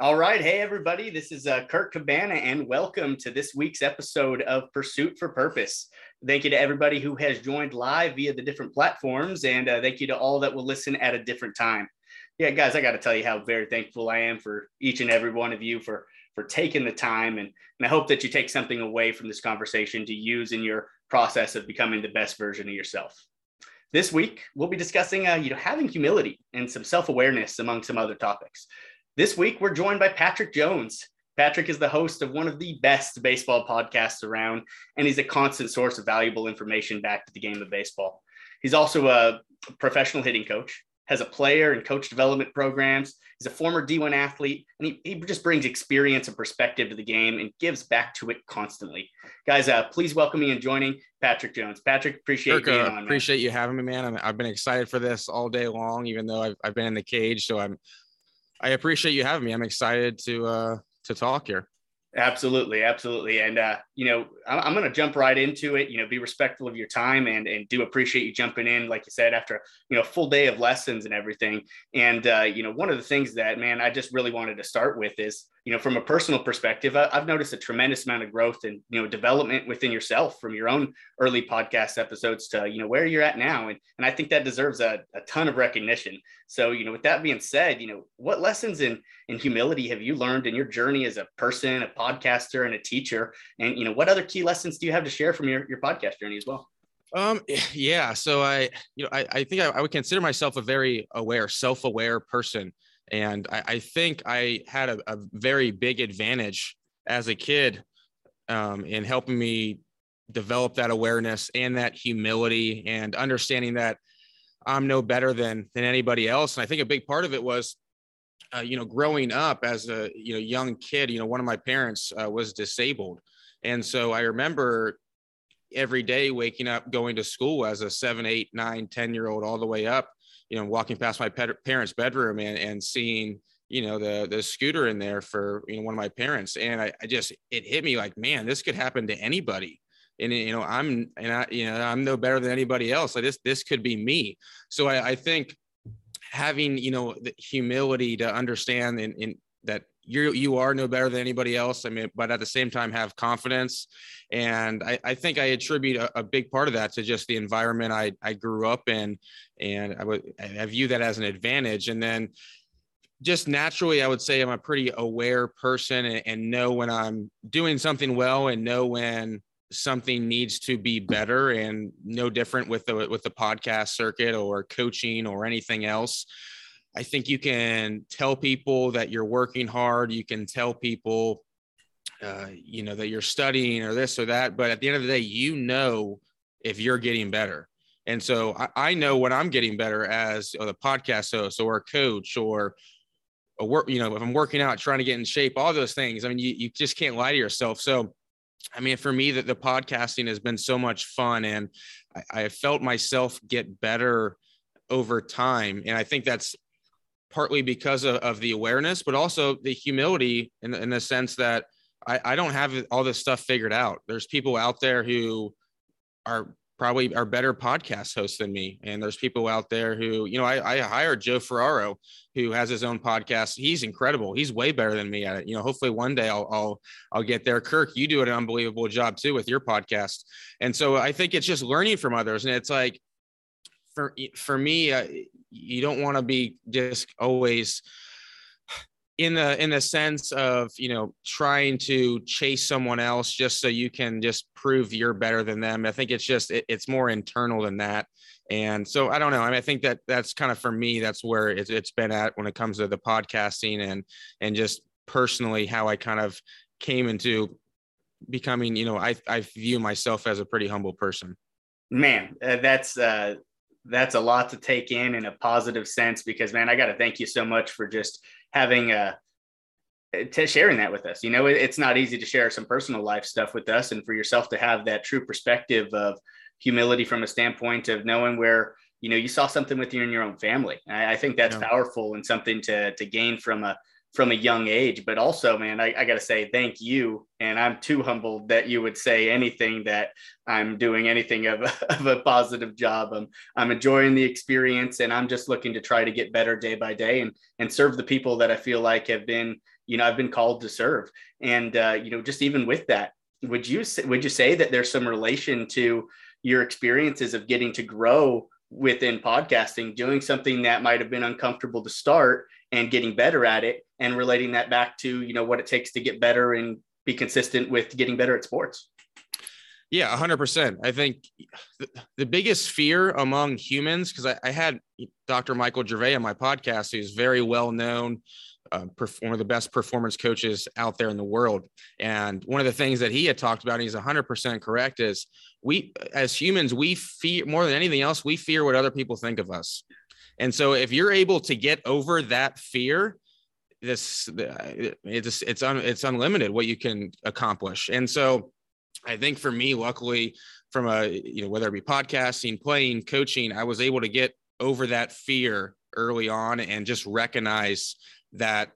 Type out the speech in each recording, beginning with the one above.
All right. Hey, everybody. This is uh, Kirk Cabana, and welcome to this week's episode of Pursuit for Purpose. Thank you to everybody who has joined live via the different platforms, and uh, thank you to all that will listen at a different time. Yeah, guys, I got to tell you how very thankful I am for each and every one of you for for taking the time, and, and I hope that you take something away from this conversation to use in your process of becoming the best version of yourself. This week, we'll be discussing, uh, you know, having humility and some self-awareness among some other topics. This week, we're joined by Patrick Jones. Patrick is the host of one of the best baseball podcasts around, and he's a constant source of valuable information back to the game of baseball. He's also a professional hitting coach, has a player and coach development programs. He's a former D1 athlete, and he, he just brings experience and perspective to the game and gives back to it constantly. Guys, uh, please welcome me in joining Patrick Jones. Patrick, appreciate Kirk, uh, on, Appreciate you having me, man. i have been excited for this all day long, even though I've, I've been in the cage. So I'm I appreciate you having me. I'm excited to uh, to talk here. Absolutely, absolutely, and uh, you know, I'm, I'm going to jump right into it. You know, be respectful of your time, and and do appreciate you jumping in, like you said, after you know, full day of lessons and everything. And uh, you know, one of the things that man, I just really wanted to start with is you know, from a personal perspective, I, have noticed a tremendous amount of growth and you know development within yourself from your own early podcast episodes to you know where you're at now, and and I think that deserves a, a ton of recognition. So you know, with that being said, you know, what lessons in in humility have you learned in your journey as a person, a podcaster, and a teacher? And you know, what other key lessons do you have to share from your your podcast journey as well? Um, yeah. So I, you know, I, I think I, I would consider myself a very aware, self-aware person. And I, I think I had a, a, very big advantage as a kid um, in helping me develop that awareness and that humility and understanding that I'm no better than than anybody else. And I think a big part of it was, uh, you know, growing up as a you know young kid. You know, one of my parents uh, was disabled, and so I remember every day waking up going to school as a seven, eight, nine, ten year old, all the way up you know, walking past my parents' bedroom and, and seeing, you know, the the scooter in there for you know one of my parents, and I, I just it hit me like, man, this could happen to anybody. And you know, I'm and I, you know, I'm no better than anybody else. Like this, this could be me. So I, I think having you know the humility to understand in, in that you you are no better than anybody else. I mean, but at the same time have confidence. And I, I think I attribute a, a, big part of that to just the environment I, I grew up in. And I would I view that as an advantage. And then just naturally, I would say I'm a pretty aware person and, and know when I'm doing something well and know when something needs to be better and no different with the with the podcast circuit or coaching or anything else I think you can tell people that you're working hard. You can tell people, uh, you know, that you're studying or this or that. But at the end of the day, you know if you're getting better. And so I, I know when I'm getting better as a podcast host or a coach or a work, you know, if I'm working out, trying to get in shape, all those things. I mean, you, you just can't lie to yourself. So, I mean, for me, that the podcasting has been so much fun, and I, I felt myself get better over time. And I think that's partly because of, of the awareness, but also the humility in, in the sense that I, I don't have all this stuff figured out. There's people out there who are probably are better podcast hosts than me. And there's people out there who, you know, I, I hired Joe Ferraro, who has his own podcast. He's incredible. He's way better than me at it. You know, hopefully one day I'll, I'll, I'll get there. Kirk, you do an unbelievable job too with your podcast. And so I think it's just learning from others. And it's like, for, for me, uh, you don't want to be just always in the in the sense of you know trying to chase someone else just so you can just prove you're better than them. I think it's just it, it's more internal than that. And so i don't know. I mean i think that that's kind of for me that's where it's, it's been at when it comes to the podcasting and and just personally how i kind of came into becoming you know i i view myself as a pretty humble person. Man uh, that's uh that's a lot to take in in a positive sense because man, I got to thank you so much for just having a uh, to sharing that with us. You know, it, it's not easy to share some personal life stuff with us, and for yourself to have that true perspective of humility from a standpoint of knowing where you know you saw something with you in your own family. I, I think that's yeah. powerful and something to to gain from a from a young age. But also, man, I, I got to say thank you. And I'm too humbled that you would say anything that I'm doing anything of a, of a positive job. I'm, I'm enjoying the experience and I'm just looking to try to get better day by day and, and serve the people that I feel like have been, you know, I've been called to serve. And, uh, you know, just even with that, would you, would you say that there's some relation to your experiences of getting to grow within podcasting, doing something that might have been uncomfortable to start and getting better at it and relating that back to, you know, what it takes to get better and be consistent with getting better at sports. Yeah, 100%. I think the biggest fear among humans, because I, I, had Dr. Michael Gervais on my podcast, who's very well known, uh, one of the best performance coaches out there in the world. And one of the things that he had talked about, and he's 100% correct, is we as humans we fear more than anything else we fear what other people think of us and so if you're able to get over that fear this uh, it's it's un, it's unlimited what you can accomplish. And so i think for me luckily from a you know whether it be podcasting playing coaching i was able to get over that fear early on and just recognize that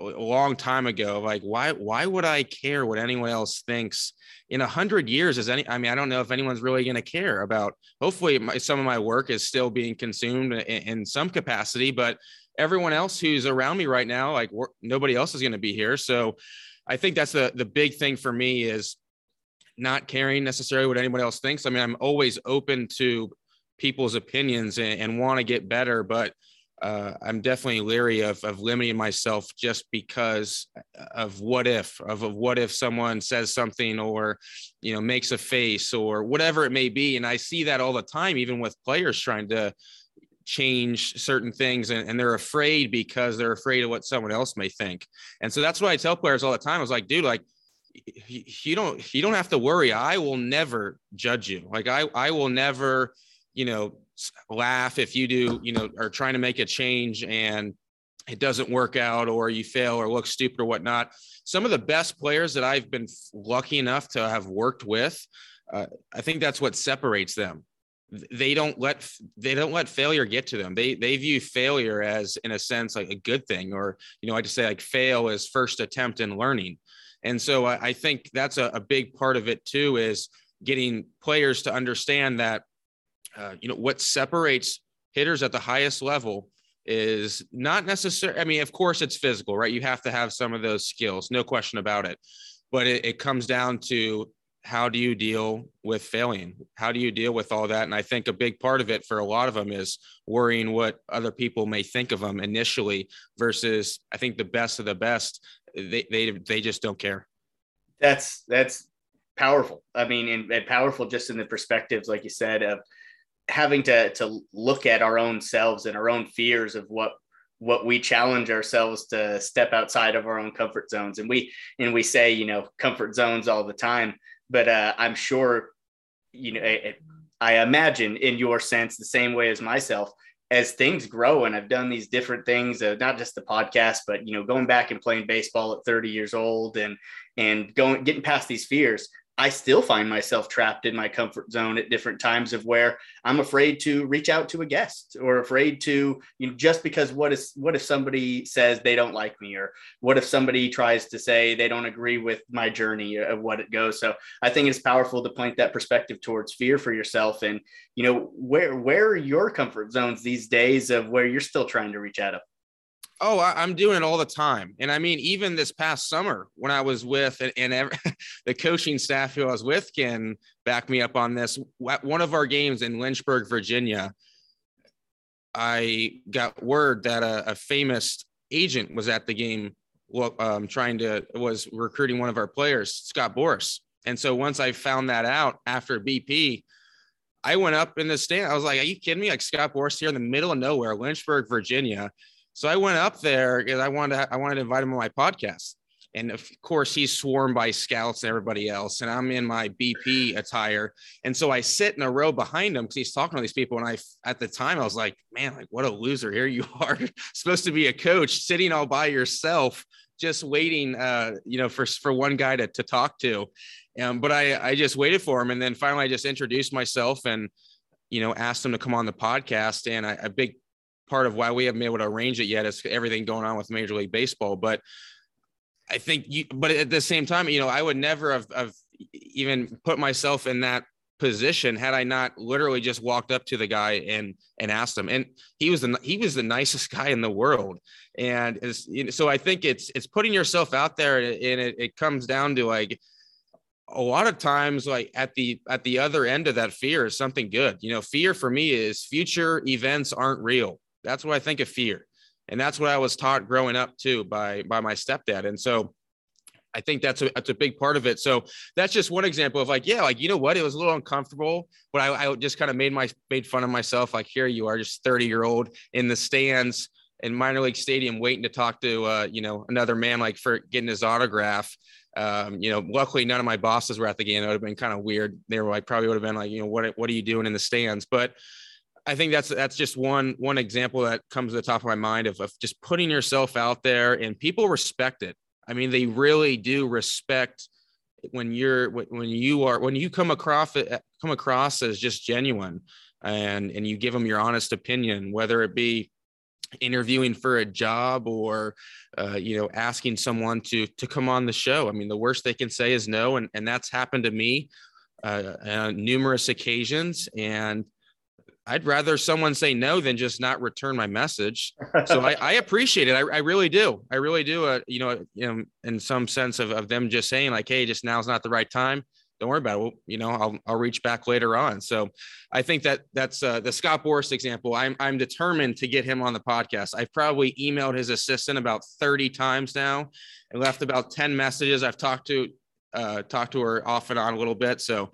a long time ago like why why would i care what anyone else thinks in a hundred years? Is any i mean i don't know if anyone's really going to care about hopefully my, some of my work is still being consumed in, in some capacity but everyone else who's around me right now like nobody else is going to be here. So i think that's the the big thing for me is not caring necessarily what anyone else thinks. I mean i'm always open to people's opinions and, and want to get better but uh, I'm definitely leery of, of limiting myself just because of what if of, of what if someone says something or you know makes a face or whatever it may be. And I see that all the time even with players trying to change certain things and, and they're afraid because they're afraid of what someone else may think and so that's what I tell players all the time I was like dude like you don't you don't have to worry I will never judge you like I I will never you know laugh if you do, you know, are trying to make a change and it doesn't work out or you fail or look stupid or whatnot. Some of the best players that I've been lucky enough to have worked with, uh, I think that's what separates them. They don't let they don't let failure get to them. They they view failure as in a sense like a good thing, or you know, I just say like fail is first attempt in learning. And so I, I think that's a, a big part of it too is getting players to understand that uh, you know, what separates hitters at the highest level is not necessarily, I mean, of course, it's physical, right? You have to have some of those skills, no question about it. But it, it comes down to how do you deal with failing? How do you deal with all that? And I think a big part of it for a lot of them is worrying what other people may think of them initially versus I think the best of the best, they, they, they just don't care. That's, that's powerful. I mean, and, and powerful just in the perspectives, like you said, of, having to to look at our own selves and our own fears of what what we challenge ourselves to step outside of our own comfort zones and we and we say you know comfort zones all the time but uh, i'm sure you know it, i imagine in your sense the same way as myself as things grow and i've done these different things uh, not just the podcast but you know going back and playing baseball at 30 years old and and going getting past these fears I still find myself trapped in my comfort zone at different times of where I'm afraid to reach out to a guest or afraid to, you know, just because what is what if somebody says they don't like me or what if somebody tries to say they don't agree with my journey of what it goes. So I think it's powerful to point that perspective towards fear for yourself and you know where where are your comfort zones these days of where you're still trying to reach out of Oh, I, am doing it all the time. And I mean, even this past summer when I was with and, and every, the coaching staff who I was with can back me up on this. One of our games in Lynchburg, Virginia, I got word that a, a famous agent was at the game um, trying to was recruiting one of our players, Scott Boras. And so once I found that out after BP, I went up in the stand. I was like, "Are you kidding me? Like Scott Boras here in the middle of nowhere, Lynchburg, Virginia." So I went up there because I wanted to, I wanted to invite him on my podcast. And of course, he's swarmed by scouts and everybody else. And I'm in my BP attire. And so I sit in a row behind him because he's talking to these people. And I, at the time, I was like, man, like, what a loser. Here you are, supposed to be a coach, sitting all by yourself, just waiting, uh, you know, for, for one guy to, to talk to. Um, but I, I just waited for him. And then finally, I just introduced myself and, you know, asked him to come on the podcast. And I, a big part of why we haven't been able to arrange it yet is everything going on with Major League Baseball. But I think you, but at the same time, you know, I would never have, have even put myself in that position had I not literally just walked up to the guy and and asked him. And he was the he was the nicest guy in the world. And you know, so I think it's it's putting yourself out there, and it, it comes down to like a lot of times like at the at the other end of that fear is something good you know fear for me is future events aren't real that's what i think of fear and that's what i was taught growing up too by by my stepdad and so I think that's a that's a big part of it. So that's just one example of like, yeah, like you know what, it was a little uncomfortable, but I, I just kind of made my made fun of myself. Like here you are, just 30 year old in the stands in minor league stadium, waiting to talk to uh, you know another man like for getting his autograph. Um, you know, luckily none of my bosses were at the game. It would have been kind of weird. They were like probably would have been like, you know, what what are you doing in the stands? But I think that's that's just one one example that comes to the top of my mind of, of just putting yourself out there and people respect it. I mean, they really do respect when you're when you are when you come across come across as just genuine and and you give them your honest opinion, whether it be interviewing for a job or uh, you know asking someone to to come on the show i mean the worst they can say is no and and that's happened to me uh, on numerous occasions and I'd rather someone say no than just not return my message. So I, I appreciate it. I, I, really do. I really do. Uh, you know, know, in some sense of, of them just saying like, Hey, just now's not the right time. Don't worry about it. Well, you know, I'll, I'll reach back later on. So I think that that's uh, the Scott Boras example. I'm, I'm determined to get him on the podcast. I've probably emailed his assistant about 30 times now and left about 10 messages. I've talked to, uh, talked to her off and on a little bit. So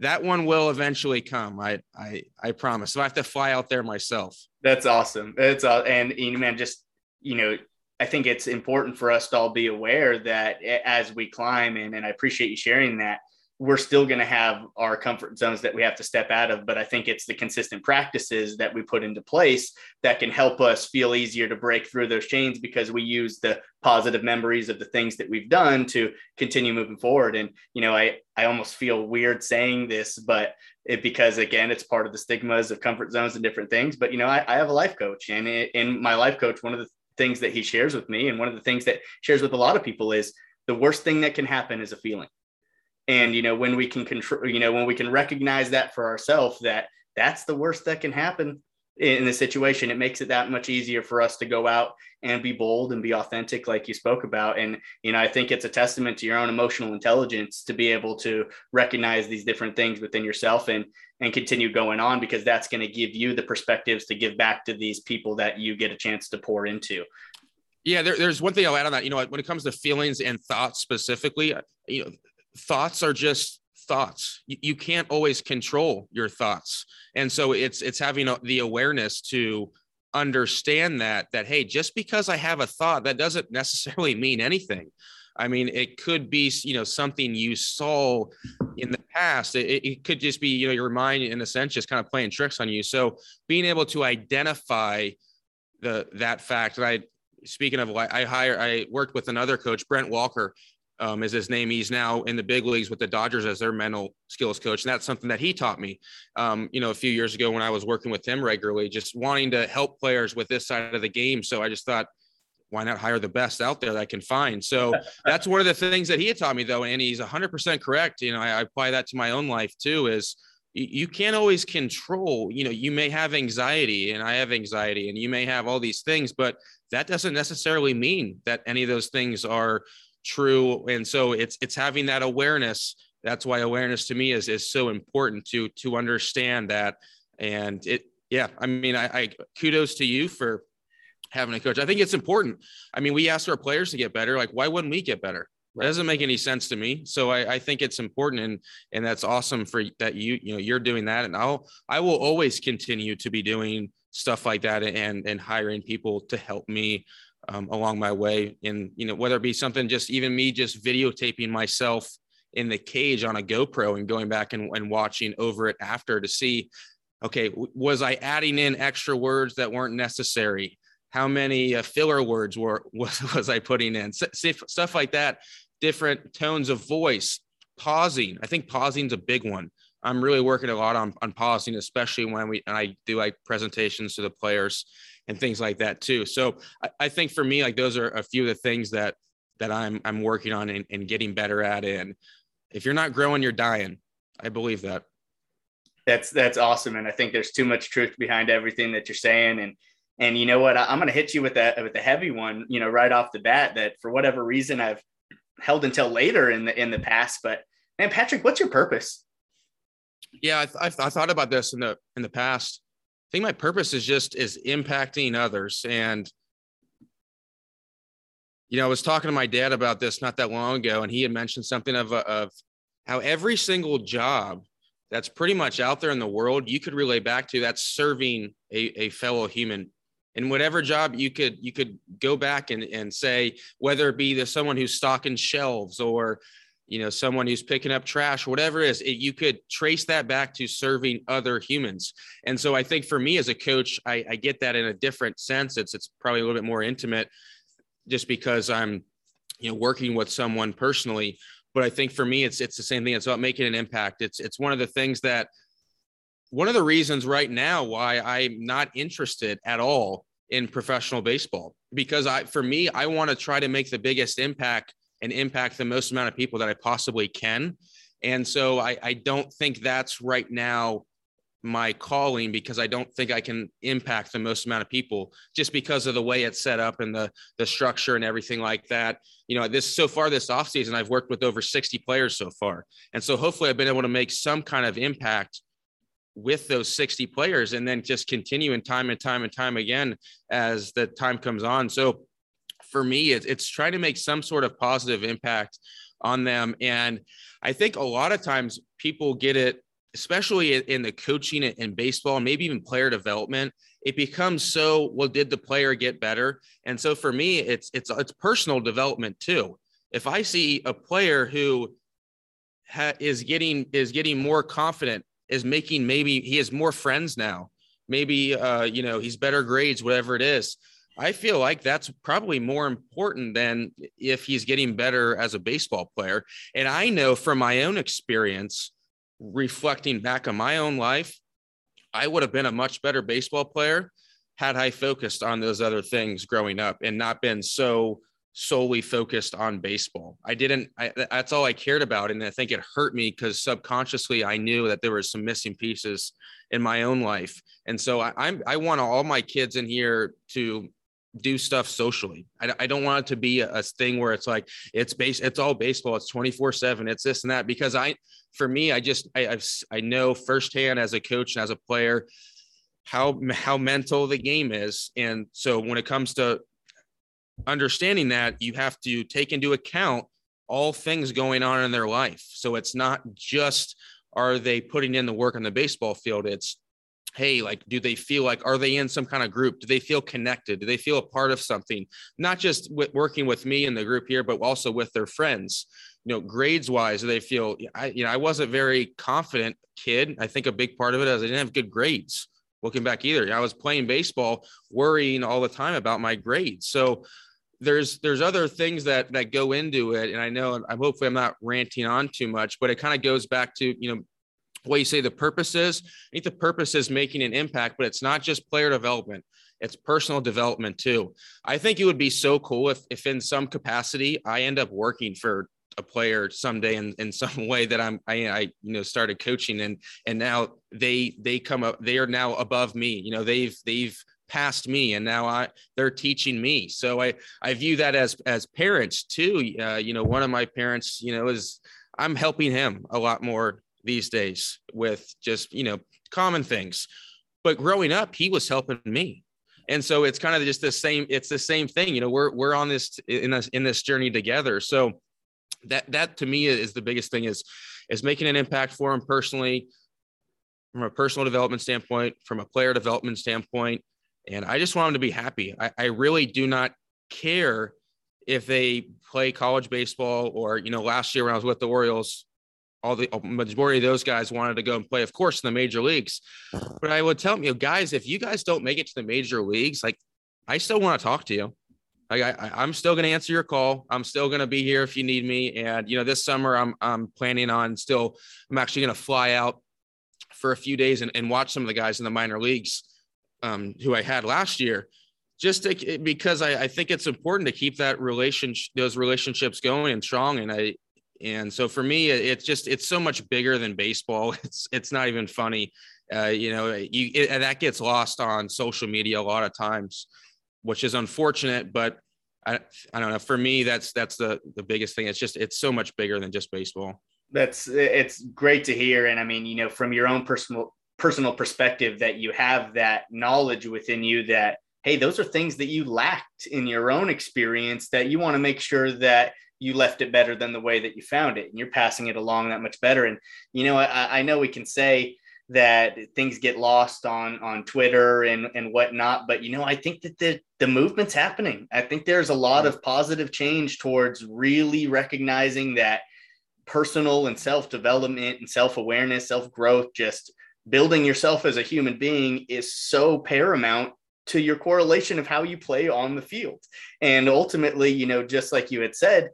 that one will eventually come. I I I promise. So I have to fly out there myself. That's awesome. It's uh, and you know, man, just you know, I think it's important for us to all be aware that as we climb, and and I appreciate you sharing that we're still going to have our comfort zones that we have to step out of. But I think it's the consistent practices that we put into place that can help us feel easier to break through those chains because we use the positive memories of the things that we've done to continue moving forward. And, you know, I, I almost feel weird saying this, but it, because again, it's part of the stigmas of comfort zones and different things. But, you know, I, I have a life coach and in my life coach, one of the things that he shares with me and one of the things that shares with a lot of people is the worst thing that can happen is a feeling and you know when we can control you know when we can recognize that for ourselves that that's the worst that can happen in the situation it makes it that much easier for us to go out and be bold and be authentic like you spoke about. And you know i think it's a testament to your own emotional intelligence to be able to recognize these different things within yourself and and continue going on because that's going to give you the perspectives to give back to these people that you get a chance to pour into. Yeah there, there's one thing i'll add on that. You know when it comes to feelings and thoughts specifically you know thoughts are just thoughts. You, you can't always control your thoughts. And so it's it's having the awareness to understand that that hey just because i have a thought that doesn't necessarily mean anything. I mean it could be you know something you saw in the past. It, it could just be you know your mind in a sense just kind of playing tricks on you. So being able to identify the that fact and i speaking of i hire i worked with another coach brent walker um, is his name. He's now in the big leagues with the Dodgers as their mental skills coach. And that's something that he taught me, um, you know, a few years ago when I was working with him regularly, just wanting to help players with this side of the game. So I just thought, why not hire the best out there that I can find? So that's one of the things that he had taught me, though. And he's 100% correct. You know, I, I apply that to my own life too is you, you can't always control, you know, you may have anxiety and I have anxiety and you may have all these things, but that doesn't necessarily mean that any of those things are true. And so it's it's having that awareness. That's why awareness to me is is so important to to understand that. And it yeah i mean i, I kudos to you for having a coach. I think it's important. I mean we ask our players to get better. Like why wouldn't we get better? That doesn't make any sense to me. So I, I, think it's important and and that's awesome for that you you know you're doing that. And I'll I will always continue to be doing stuff like that and and hiring people to help me um, along my way. And, you know, whether it be something just even me just videotaping myself in the cage on a GoPro and going back and, and watching over it after to see, okay, was I adding in extra words that weren't necessary? How many uh, filler words were was, was I putting in? stuff like that, different tones of voice, pausing. I think pausing is a big one. I'm really working a lot on, on pausing, especially when we and I do like presentations to the players and things like that too. So I, I think for me, like those are a few of the things that that I'm I'm working on and, and getting better at. And if you're not growing, you're dying. I believe that. That's that's awesome, and I think there's too much truth behind everything that you're saying. And and you know what, I, I'm going to hit you with that with the heavy one. You know, right off the bat, that for whatever reason I've held until later in the in the past. But man, Patrick, what's your purpose? Yeah, I, th- I thought about this in the in the past. I think my purpose is just is impacting others. And you know, I was talking to my dad about this not that long ago, and he had mentioned something of, of how every single job that's pretty much out there in the world you could relay back to that's serving a, a fellow human. In whatever job you could you could go back and, and say whether it be the someone who's stocking shelves or you know someone who's picking up trash whatever it is it, you could trace that back to serving other humans and so i think for me as a coach I, I get that in a different sense it's it's probably a little bit more intimate just because i'm you know working with someone personally but I think for me, it's it's the same thing. It's about making an impact. It's it's one of the things that one of the reasons right now why I'm not interested at all in professional baseball because I for me I want to try to make the biggest impact and impact the most amount of people that I possibly can. And so I, I don't think that's right now my calling because I don't think I can impact the most amount of people just because of the way it's set up and the the structure and everything like that. You know, this so far this offseason, I've worked with over 60 players so far. And so hopefully I've been able to make some kind of impact with those 60 players and then just continue in time and time and time again as the time comes on. So for me, it's, it's trying to make some sort of positive impact on them. And I think a lot of times people get it especially in the coaching and baseball, maybe even player development, it becomes so well, did the player get better? And so for me, it's it's it's personal development too. If I see a player who ha- is getting is getting more confident, is making maybe he has more friends now, maybe uh, you know he's better grades, whatever it is. I feel like that's probably more important than if he's getting better as a baseball player. And I know from my own experience reflecting back on my own life, I would have been a much better baseball player had I focused on those other things growing up and not been so solely focused on baseball. I didn't, I, that's all I cared about. And I think it hurt me because subconsciously I knew that there were some missing pieces in my own life. And so I, I'm, I want all my kids in here to do stuff socially. I, I don't want it to be a, a thing where it's like, it's base, it's all baseball. It's 24 seven. It's this and that, because I, for me, I just I I've, I know firsthand as a coach and as a player how how mental the game is, and so when it comes to understanding that, you have to take into account all things going on in their life. So it's not just are they putting in the work on the baseball field. It's hey like do they feel like are they in some kind of group do they feel connected do they feel a part of something not just with working with me in the group here but also with their friends you know, grades wise, do they feel I, you know, I wasn't very confident kid. I think a big part of it is I didn't have good grades looking back either. I was playing baseball, worrying all the time about my grades. So there's there's other things that that go into it. And I know I'm hopefully I'm not ranting on too much, but it kind of goes back to, you know, what you say the purpose is. I think the purpose is making an impact, but it's not just player development. It's personal development too. I think it would be so cool if, if in some capacity I end up working for a player someday in, in some way that I'm I, I you know started coaching and and now they they come up they are now above me you know they've they've passed me and now I they're teaching me so I I view that as as parents too uh, you know one of my parents you know is I'm helping him a lot more these days with just you know common things. But growing up he was helping me. And so it's kind of just the same it's the same thing you know we're we're on this in this in this journey together. So that that to me is the biggest thing is is making an impact for him personally from a personal development standpoint from a player development standpoint. And i just want him to be happy. I, I really do not care if they play college baseball or you know last year when i was with the orioles all the majority of those guys wanted to go and play of course in the major leagues but i would tell them you know guys if you guys don't make it to the major leagues like i still want to talk to you I, I am still going to answer your call. I'm still going to be here if you need me. And you know, this summer I'm I'm planning on still. I'm actually going to fly out for a few days and, and watch some of the guys in the minor leagues um, who I had last year, just to, because I, I think it's important to keep that relationship, those relationships going and strong. And I, and so for me, it's just, it's so much bigger than baseball. It's, it's not even funny. Uh, you know, you, it, and that gets lost on social media a lot of times, which is unfortunate, but I, I don't know. For me, that's, that's the, the biggest thing. It's just, it's so much bigger than just baseball. That's, it's great to hear. And I mean, you know, from your own personal, personal perspective that you have that knowledge within you that hey, those are things that you lacked in your own experience that you want to make sure that you left it better than the way that you found it and you're passing it along that much better. And, you know, I, I know we can say that things get lost on on Twitter and and whatnot. But you know, I think that the the movement's happening. I think there's a lot of positive change towards really recognizing that personal and self development and self awareness, self growth, just building yourself as a human being is so paramount to your correlation of how you play on the field. And ultimately, you know, just like you had said,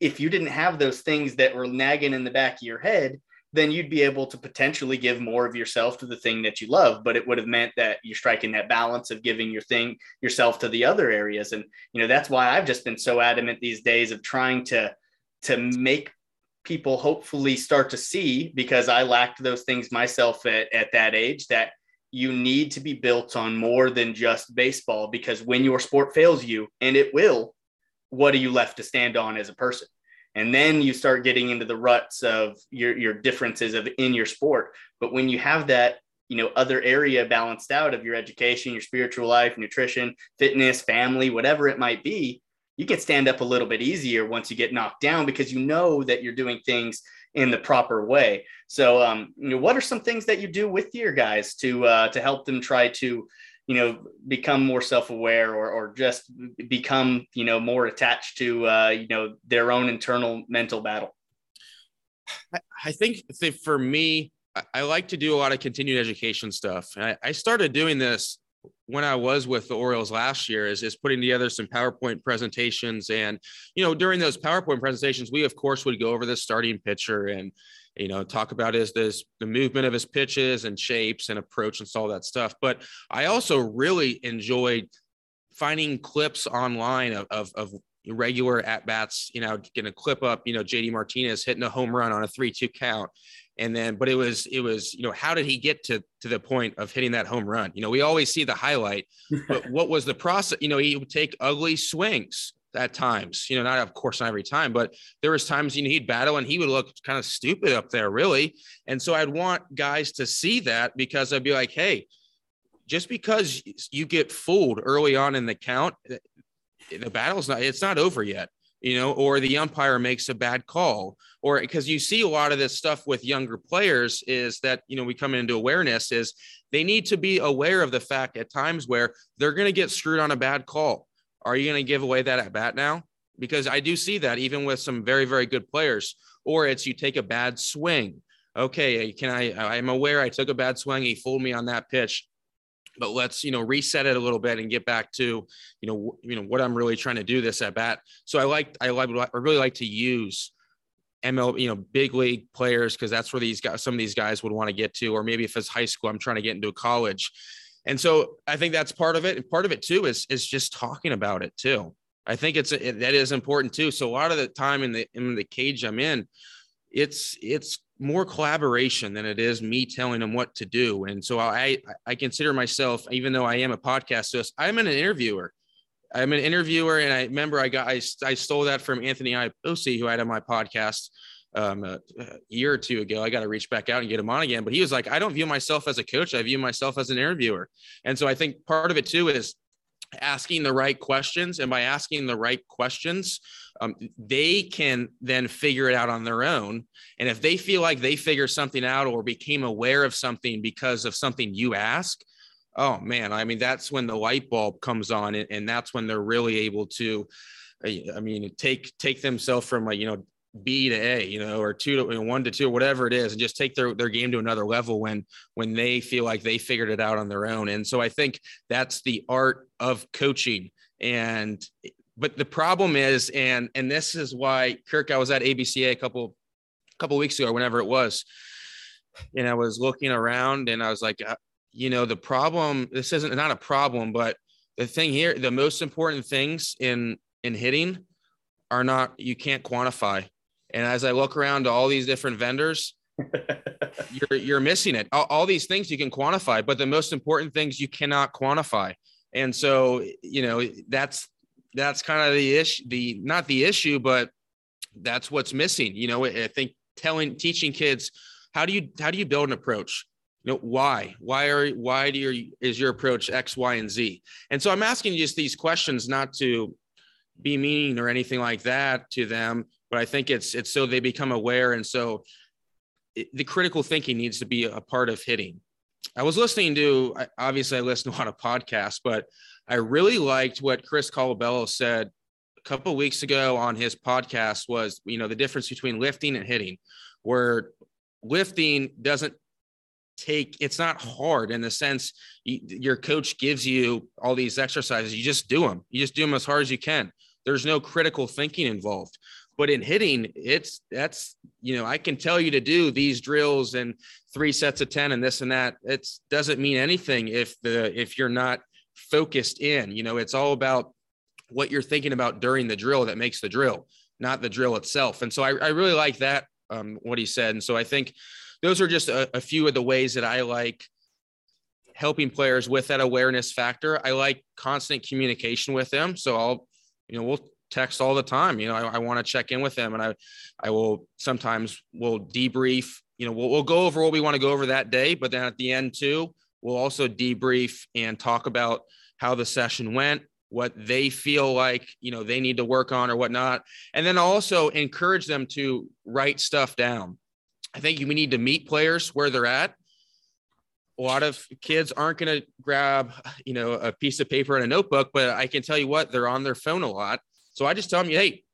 if you didn't have those things that were nagging in the back of your head, then you'd be able to potentially give more of yourself to the thing that you love. But it would have meant that you're striking that balance of giving your thing yourself to the other areas. And you know, that's why I've just been so adamant these days of trying to to make people hopefully start to see because I lacked those things myself at, at that age that you need to be built on more than just baseball because when your sport fails you, and it will, what are you left to stand on as a person? And then you start getting into the ruts of your, your differences of in your sport. But when you have that, you know, other area balanced out of your education, your spiritual life, nutrition, fitness, family, whatever it might be, you can stand up a little bit easier once you get knocked down because you know that you're doing things in the proper way. So, um, you know, what are some things that you do with your guys to uh, to help them try to, you know, become more self-aware or or just become, you know, more attached to, uh, you know, their own internal mental battle? I, think for me, I like to do a lot of continued education stuff. I started doing this when I was with the Orioles last year is, is putting together some PowerPoint presentations. And, you know, during those PowerPoint presentations, we of course would go over the starting pitcher and, you know, talk about his this the movement of his pitches and shapes and approach and all that stuff. But I also really enjoyed finding clips online of, of, of regular at bats, you know, getting a clip up, you know, JD Martinez hitting a home run on a 3 2 count and then but it was it was you know how did he get to to the point of hitting that home run? You know we always see the highlight but what was the process? You know he would take ugly swings at times you know not of course not every time but there was times you know he'd battle and he would look kind of stupid up there really. And so i'd want guys to see that because i'd be like hey just because you get fooled early on in the count the battle's not it's not over yet you know, or the umpire makes a bad call, or because you see a lot of this stuff with younger players is that, you know, we come into awareness is they need to be aware of the fact at times where they're going to get screwed on a bad call. Are you going to give away that at bat now? Because I do see that even with some very, very good players, or it's you take a bad swing. Okay, can I? I'm aware I took a bad swing. He fooled me on that pitch but let's you know reset it a little bit and get back to you know you know what I'm really trying to do this at bat. So I like I like I really like to use ML you know big league players because that's where these guys some of these guys would want to get to, or maybe if it's high school I'm trying to get into a college. And so I think that's part of it, and part of it too is is just talking about it too. I think it's it, that is important too. So a lot of the time in the in the cage I'm in, it's it's more collaboration than it is me telling them what to do. And so I I consider myself, even though I am a podcast host, I'm an interviewer. I'm an interviewer, and I remember I got I, I stole that from Anthony Iapoce, who I had on my podcast um, a, a, year or two ago. I got to reach back out and get him on again. But he was like, I don't view myself as a coach. I view myself as an interviewer. And so I think part of it too is asking the right questions, and by asking the right questions, um, they can then figure it out on their own. And if they feel like they figure something out or became aware of something because of something you ask, oh man, I mean, that's when the light bulb comes on, and, and that's when they're really able to, I mean, take take themselves from like you know B to A, you know, or two to you know, one to two, whatever it is, and just take their their game to another level when when they feel like they figured it out on their own. And so I think that's the art of coaching. And but the problem is, and and this is why Kirk, I was at ABCA a couple a couple weeks ago, whenever it was, and I was looking around, and I was like, uh, you know, the problem, this isn't not a problem, but the thing here, the most important things in in hitting are not you can't quantify. And as I look around to all these different vendors, you're you're missing it. All, all, these things you can quantify, but the most important things you cannot quantify. And so, you know, that's that's kind of the issue. The not the issue, but that's what's missing. You know, I think telling teaching kids how do you how do you build an approach you know why why are why do your is your approach x y and z and so i'm asking you just these questions not to be mean or anything like that to them but i think it's it's so they become aware and so it, the critical thinking needs to be a part of hitting. I was listening to obviously i listen to a lot of podcasts but i really liked what chris colabello said a couple weeks ago on his podcast was you know the difference between lifting and hitting where lifting doesn't take it's not hard in the sense you, your coach gives you all these exercises. You just do them you just do them as hard as you can. There's no critical thinking involved but in hitting it's that's you know i can tell you to do these drills and three sets of 10 and this and that it doesn't mean anything if the if you're not focused in you know it's all about what you're thinking about during the drill that makes the drill not the drill itself and so i, I really like that um, what he said and so i think those are just a, a few of the ways that I like helping players with that awareness factor. I like constant communication with them. So I'll, you know, we'll text all the time. You know, I, I want to check in with them and I, I will sometimes we'll debrief, you know, we'll, we'll go over what we want to go over that day, but then at the end too, we'll also debrief and talk about how the session went, what they feel like, you know, they need to work on or whatnot. And then also encourage them to write stuff down. I think we need to meet players where they're at. A lot of kids aren't going to grab, you know, a piece of paper and a notebook, but I can tell you what, they're on their phone a lot. So I just tell them, hey,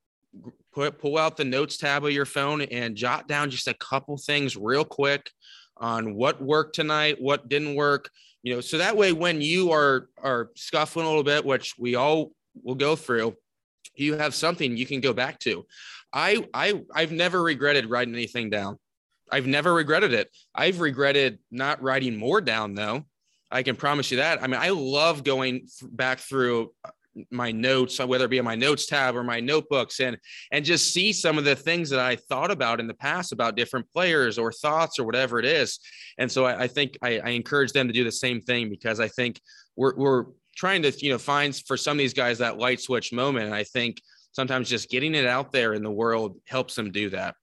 put, pull out the notes tab of your phone and jot down just a couple things real quick on what worked tonight, what didn't work, you know, so that way when you are are scuffling a little bit, which we all will go through, you have something you can go back to. I I I've never regretted writing anything down. I've never regretted it. I've regretted not writing more down though. I can promise you that. I mean, I love going back through my notes, whether it be on my notes tab or my notebooks, and and just see some of the things that I thought about in the past about different players or thoughts or whatever it is. And so I, I think I, I, encourage them to do the same thing because I think we're we're trying to you know find for some of these guys that light switch moment. And I think sometimes just getting it out there in the world helps them do that.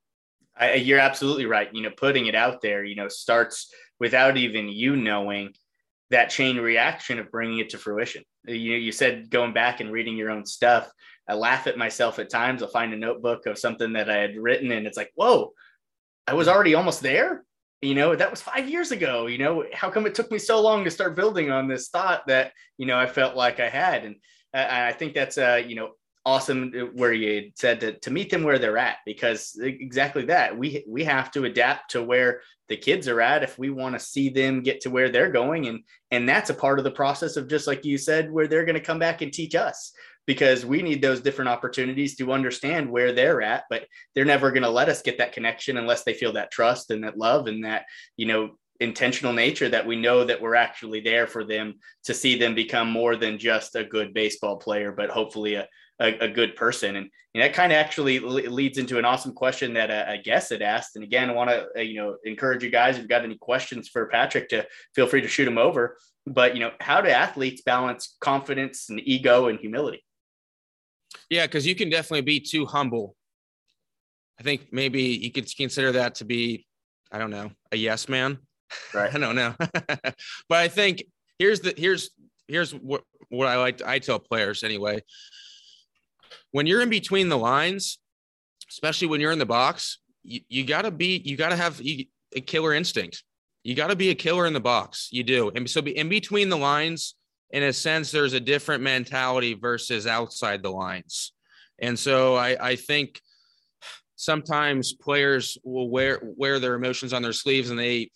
I, you're absolutely right. You know, putting it out there, you know, starts without even you knowing that chain reaction of bringing it to fruition. You you said going back and reading your own stuff. I laugh at myself at times. I'll find a notebook of something that I had written, and it's like, whoa, I was already almost there. You know, that was five years ago. You know, how come it took me so long to start building on this thought that you know I felt like I had? And I think that's uh, you know awesome where you said to, to meet them where they're at because exactly that. We we have to adapt to where the kids are at if we want to see them get to where they're going. And and that's a part of the process of just like you said where they're going to come back and teach us because we need those different opportunities to understand where they're at but they're never going to let us get that connection unless they feel that trust and that love and that you know intentional nature that we know that we're actually there for them to see them become more than just a good baseball player but hopefully a, a, a good person. And, and that kind of actually leads into an awesome question that a, a guest had asked. And again, I want to, uh, you know, encourage you guys, if you've got any questions for Patrick to feel free to shoot them over. But, you know, how do athletes balance confidence and ego and humility? Yeah, because you can definitely be too humble. I think maybe you could consider that to be, I don't know, a yes man. Right. I don't know. but I think here's the here's here's what what I like to, I tell players anyway when you're in between the lines, especially when you're in the box, you, you got to be, you got to have a killer instinct. You got to be a killer in the box. You do. And so in between the lines, in a sense, there's a different mentality versus outside the lines. And so I, I think sometimes players will wear wear their emotions on their sleeves and they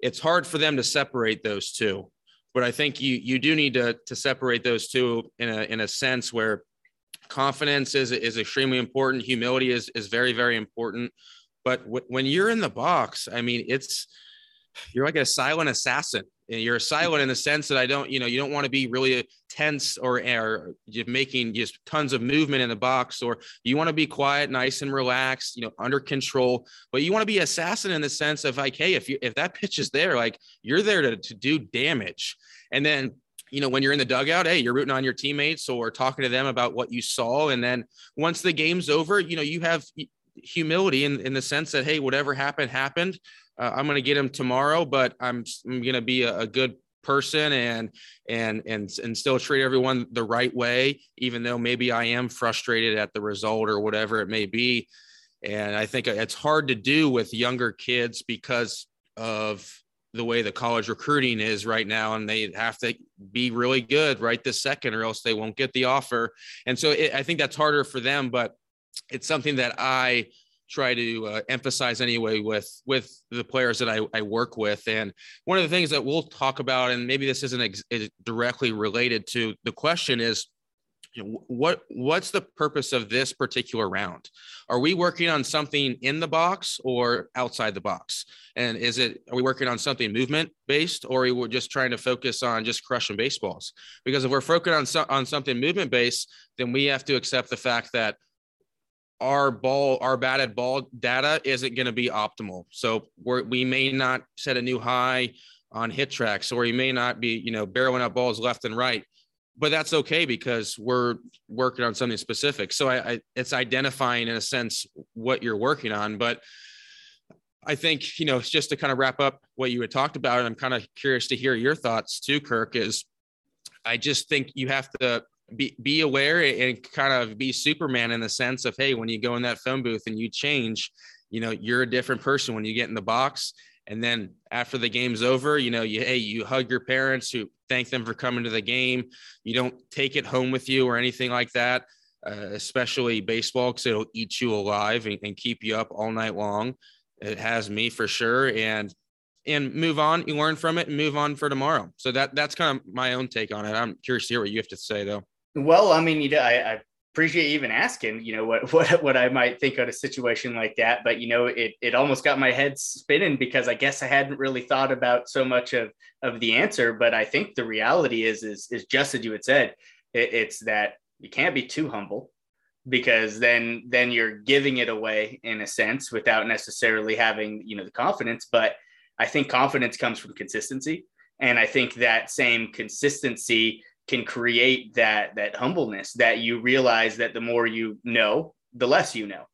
it's hard for them to separate those two. But I think you you do need to to separate those two in a in a sense where confidence is is extremely important humility is is very very important but w- when you're in the box i mean it's you're like a silent assassin. And You're silent in the sense that I don't, you know, you don't want to be really tense or, or just making just tons of movement in the box, or you want to be quiet, nice and relaxed, you know, under control. But you want to be assassin in the sense of like, hey, if you if that pitch is there, like you're there to, to do damage. And then you know, when you're in the dugout, hey, you're rooting on your teammates or talking to them about what you saw. And then once the game's over, you know, you have humility in, in the sense that, hey, whatever happened, happened uh, I'm going to get him tomorrow, but I'm, I'm going to be a, a, good person and and and and still treat everyone the right way, even though maybe I am frustrated at the result or whatever it may be. And I think it's hard to do with younger kids because of the way the college recruiting is right now, and they have to be really good right this second, or else they won't get the offer. And so it, I think that's harder for them, but it's something that I try to uh, emphasize anyway with with the players that I, I work with and one of the things that we'll talk about and maybe this isn't ex- directly related to the question is you know, what what's the purpose of this particular round are we working on something in the box or outside the box and is it are we working on something movement based or are we just trying to focus on just crushing baseballs because if we're focusing on, so, on something movement based then we have to accept the fact that our ball, our batted ball data isn't going to be optimal. So we're, we may not set a new high on HitTrax, or we may not be, you know, barreling up balls left and right. But that's okay because we're working on something specific. So I, I it's identifying in a sense what you're working on. But I think, you know, just to kind of wrap up what you had talked about, and I'm kind of curious to hear your thoughts too, Kirk, is I just think you have to be be aware and kind of be Superman in the sense of hey, when you go in that phone booth and you change, you know, you're a different person when you get in the box. And then after the game's over, you know, you hey, you hug your parents, you thank them for coming to the game. You don't take it home with you or anything like that. Uh, especially baseball, because it'll eat you alive and, and keep you up all night long. It has me for sure. And and move on. You learn from it and move on for tomorrow. So that that's kind of my own take on it. I'm curious to hear what you have to say though. Well, I mean, you know, I, I appreciate even asking, you know, what, what, what I might think on a situation like that. But, you know, it, it almost got my head spinning because I guess I hadn't really thought about so much of, of the answer. But I think the reality is, is, is just as you had said, it, it's that you can't be too humble because then, then you're giving it away in a sense without necessarily having, you know, the confidence. But I think confidence comes from consistency. And I think that same consistency can create that that humbleness that you realize that the more you know the less you know.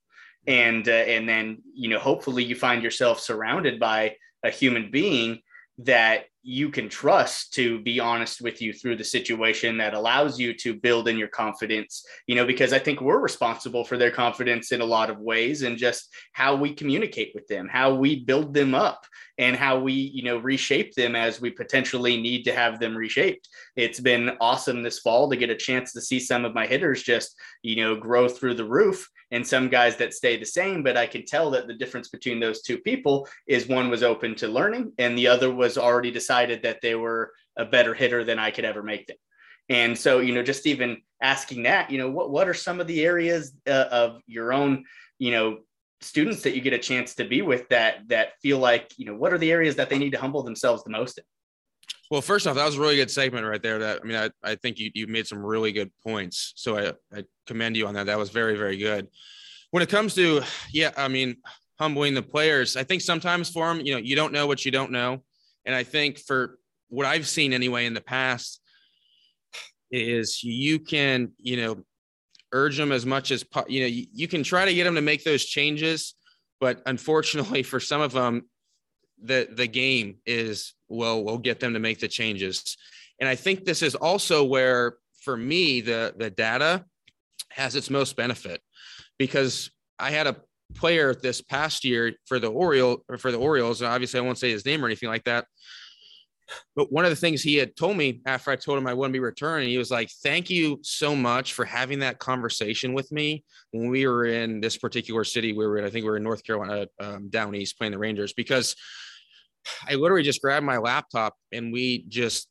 And uh, and then you know hopefully you find yourself surrounded by a human being that you can trust to be honest with you through the situation that allows you to build in your confidence you know because i think we're responsible for their confidence in a lot of ways and just how we communicate with them how we build them up and how we you know reshape them as we potentially need to have them reshaped. It's been awesome this fall to get a chance to see some of my hitters just you know grow through the roof and some guys that stay the same but i can tell that the difference between those two people is one was open to learning and the other was already decided that they were a better hitter than i could ever make them. And so you know just even asking that you know what what are some of the areas uh, of your own you know students that you get a chance to be with that that feel like you know what are the areas that they need to humble themselves the most in well first off that was a really good segment right there that i mean i, I think you, you made some really good points. So I, I commend you on that. That was very very good. When it comes to yeah i mean humbling the players i think sometimes for them you know you don't know what you don't know. And i think for what i've seen anyway in the past is you can you know urge them as much as you know you, you can try to get them to make those changes but unfortunately for some of them the the game is well we'll get them to make the changes and i think this is also where for me the the data has its most benefit because i had a player this past year for the Oriole or for the Orioles. and Obviously, I won't say his name or anything like that. But one of the things he had told me after I told him I wouldn't be returning, he was like, Thank you so much for having that conversation with me when we were in this particular city. We were in, I think we were in North Carolina, um, down east playing the Rangers, because I literally just grabbed my laptop and we just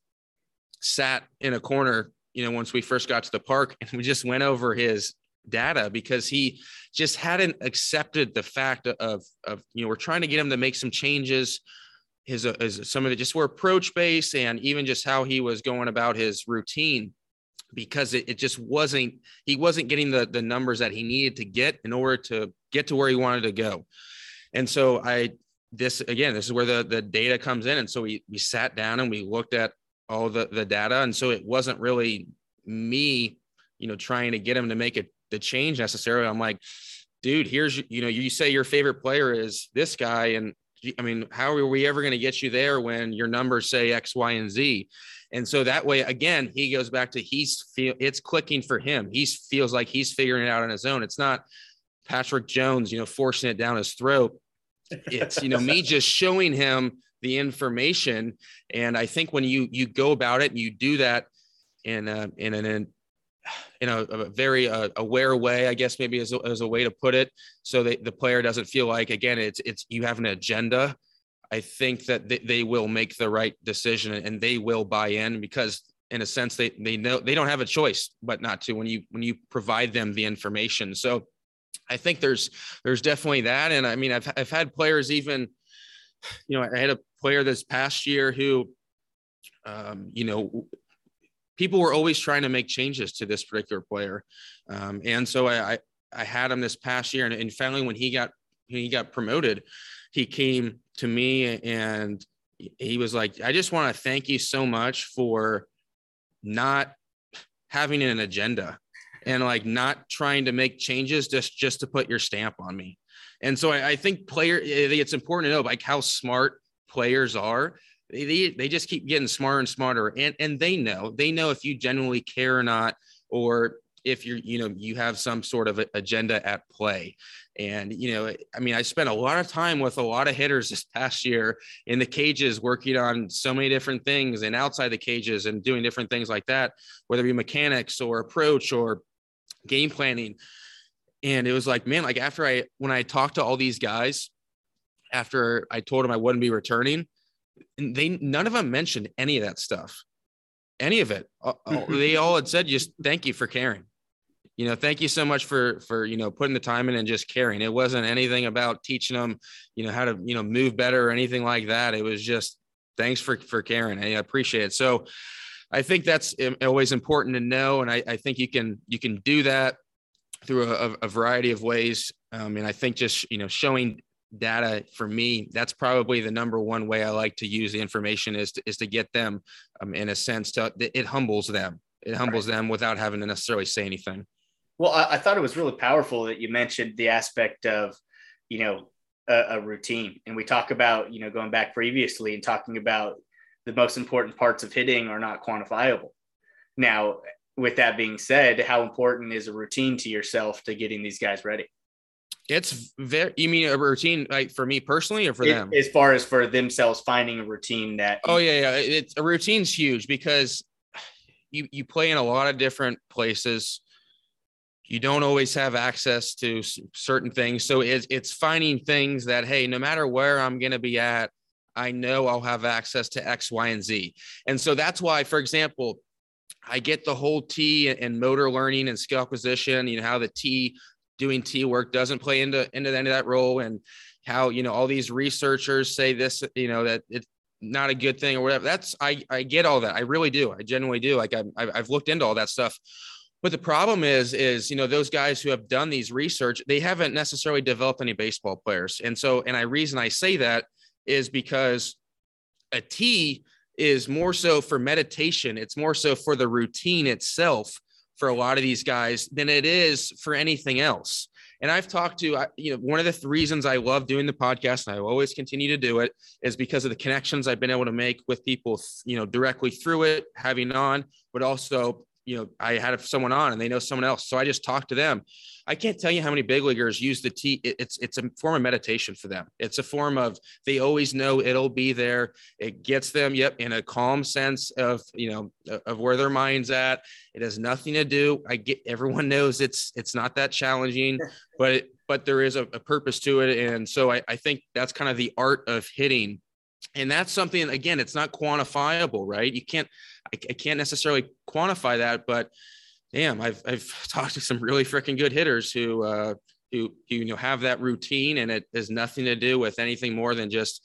sat in a corner, you know, once we first got to the park and we just went over his data because he just hadn't accepted the fact of, of you know, we're trying to get him to make some changes. His, uh, his some of it just were approach base and even just how he was going about his routine because it, it just wasn't he wasn't getting the the numbers that he needed to get in order to get to where he wanted to go. And so i this again this is where the the data comes in and so we we sat down and we looked at all the the data and so it wasn't really me you know trying to get him to make it the change necessarily i'm like dude here's you know you say your favorite player is this guy and I mean, how are we ever going to get you there when your numbers say X, Y, and Z? And so that way, again, he goes back to he's feel it's clicking for him. He feels like he's figuring it out on his own. It's not Patrick Jones, you know, forcing it down his throat. It's you know me just showing him the information. And I think when you you go about it and you do that in a, in an in a, a very uh, aware way, I guess maybe as a, as a way to put it, so that the player doesn't feel like again it's it's you have an agenda I think that they will make the right decision and they will buy in because in a sense they they know they don't have a choice but not to when you when you provide them the information. So I think there's there's definitely that. And I mean I've I've had players even, you know, I had a player this past year who um, you know, people were always trying to make changes to this particular player. Um, and so I, I, I had him this past year and, and finally when he got when he got promoted, he came to me and he was like, I just want to thank you so much for not having an agenda and like not trying to make changes just just to put your stamp on me. And so I, I think player I think it's important to know like how smart players are. They, they just keep getting smarter and smarter and and they know they know if you genuinely care or not or if you're you know you have some sort of agenda at play and you know i mean i spent a lot of time with a lot of hitters this past year in the cages working on so many different things and outside the cages and doing different things like that whether it be mechanics or approach or game planning and it was like man like after i when i talked to all these guys after i told them i wouldn't be returning they none of them mentioned any of that stuff any of it uh, uh, they all had said just thank you for caring you know, thank you so much for for you know putting the time in and just caring. It wasn't anything about teaching them, you know, how to you know move better or anything like that. It was just thanks for for caring. I appreciate it. So, I think that's always important to know, and I, I think you can you can do that through a, a variety of ways. Um, and I think just you know showing data for me that's probably the number one way i like to use the information is to, is to get them um, in a sense to it humbles them it humbles right. them without having to necessarily say anything well, I, I, thought it was really powerful that you mentioned the aspect of, you know, a, a, routine. And we talk about, you know, going back previously and talking about the most important parts of hitting are not quantifiable. Now, with that being said, how important is a routine to yourself to getting these guys ready? It's very, you mean a routine like for me personally or for it, them? As far as for themselves finding a routine that. Oh, yeah. Yeah. It's a routine's huge because you, you play in a lot of different places you don't always have access to certain things. So it's, it's finding things that, hey, no matter where I'm going to be at, I know I'll have access to X, Y, and Z. And so that's why, for example, I get the whole T and motor learning and skill acquisition, you know, how the T doing T work doesn't play into, into, into that role and how, you know, all these researchers say this, you know, that it's not a good thing or whatever. That's, I, I get all that. I really do. I genuinely do. Like I've, I've looked into all that stuff. But the problem is, is you know those guys who have done these research, they haven't necessarily developed any baseball players, and so and I reason I say that is because a T is more so for meditation. It's more so for the routine itself for a lot of these guys than it is for anything else. And I've talked to, you know, one of the th- reasons I love doing the podcast and I always continue to do it is because of the connections I've been able to make with people, you know, directly through it, having on, but also you know, I had someone on and they know someone else. So I just talked to them. I can't tell you how many big leaguers use the T. It's it's a form of meditation for them. It's a form of they always know it'll be there. It gets them, yep, in a calm sense of you know of where their mind's at. It has nothing to do. I get everyone knows it's it's not that challenging, but it, but there is a, a purpose to it, and so I, I think that's kind of the art of hitting and that's something again it's not quantifiable right? You can't I, I, can't necessarily quantify that but damn i've i've talked to some really freaking good hitters who uh who, you know have that routine and it has nothing to do with anything more than just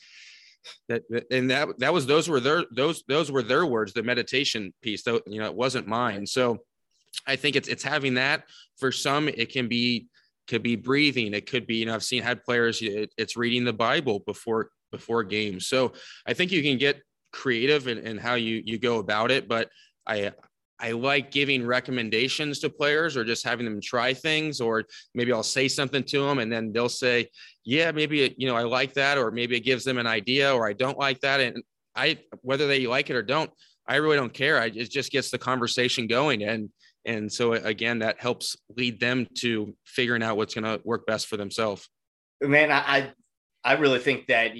that and that that was those were their those those were their words the meditation piece though you know it wasn't mine. So i think it's it's having that for some it can be could be breathing it could be you know i've seen had players it, it's reading the bible before before games so i think you can get creative in, in how you you go about it but i I like giving recommendations to players or just having them try things, or maybe I'll say something to them and then they'll say, yeah, maybe, it, you know, I like that, or maybe it gives them an idea or I don't like that. And I, whether they like it or don't, I really don't care. I, it just gets the conversation going. And, and so again, that helps lead them to figuring out what's going to work best for themselves. Man, I, I really think that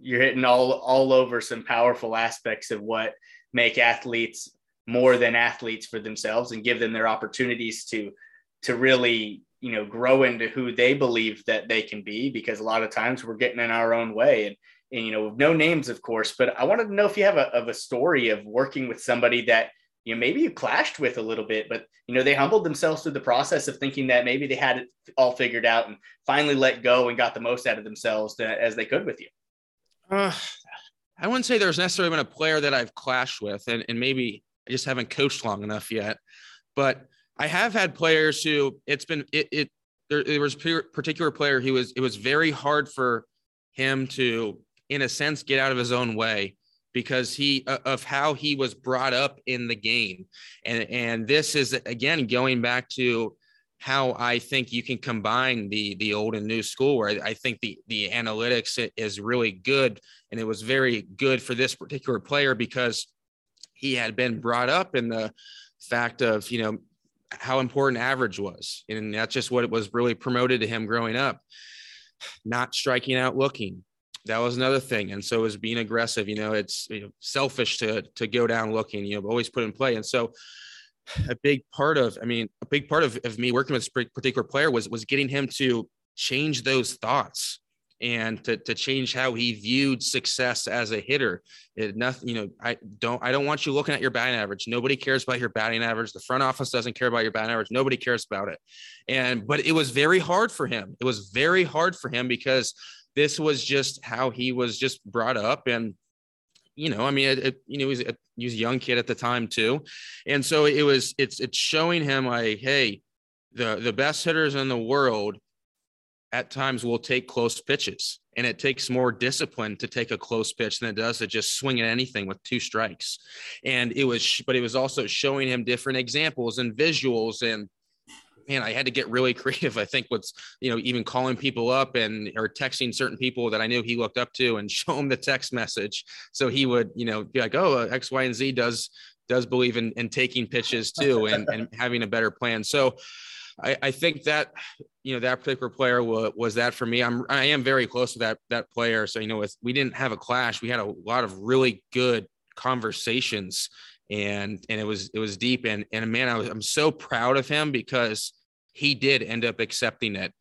you're hitting all, all over some powerful aspects of what make athletes more than athletes for themselves and give them their opportunities to to really you know grow into who they believe that they can be because a lot of times we're getting in our own way. And, and you know no names of course but i wanted to know if you have a, of a story of working with somebody that you know maybe you clashed with a little bit but you know they humbled themselves through the process of thinking that maybe they had it all figured out and finally let go and got the most out of themselves to, as they could with you uh, i wouldn't say there's necessarily been a player that i've clashed with and, and maybe I just haven't coached long enough yet. But I have had players who it's been it, it there, there was a particular player who was it was very hard for him to in a sense get out of his own way because he uh, of how he was brought up in the game and and this is again going back to how I think you can combine the the old and new school where I, I think the the analytics is really good and it was very good for this particular player because he had been brought up in the fact of, you know, how important average was. And that's just what it was really promoted to him growing up. Not striking out looking. That was another thing. And so was being aggressive, you know, it's you know, selfish to to go down looking, you know, always put in play. And so a big part of, I mean, a big part of, of me working with this particular player was was getting him to change those thoughts and to, to change how he viewed success as a hitter. It nothing, you know, I don't I don't want you looking at your batting average. Nobody cares about your batting average. The front office doesn't care about your batting average. Nobody cares about it. And but it was very hard for him. It was very hard for him because this was just how he was just brought up and you know, I mean, it, it, you know, he was, a, he was a young kid at the time too, and so it was. It's it's showing him like, hey, the the best hitters in the world at times will take close pitches and it takes more discipline to take a close pitch than it does to just swing at anything with two strikes and it was but it was also showing him different examples and visuals and man i had to get really creative i think what's you know even calling people up and or texting certain people that i knew he looked up to and show him the text message so he would you know be like oh uh, x y and z does does believe in, in taking pitches too and, and having a better plan so I, I think that you know that particular player was, was that for me. I'm I am very close to that that player. So you know, we didn't have a clash. We had a lot of really good conversations, and and it was it was deep. And and man, I was I'm so proud of him because he did end up accepting it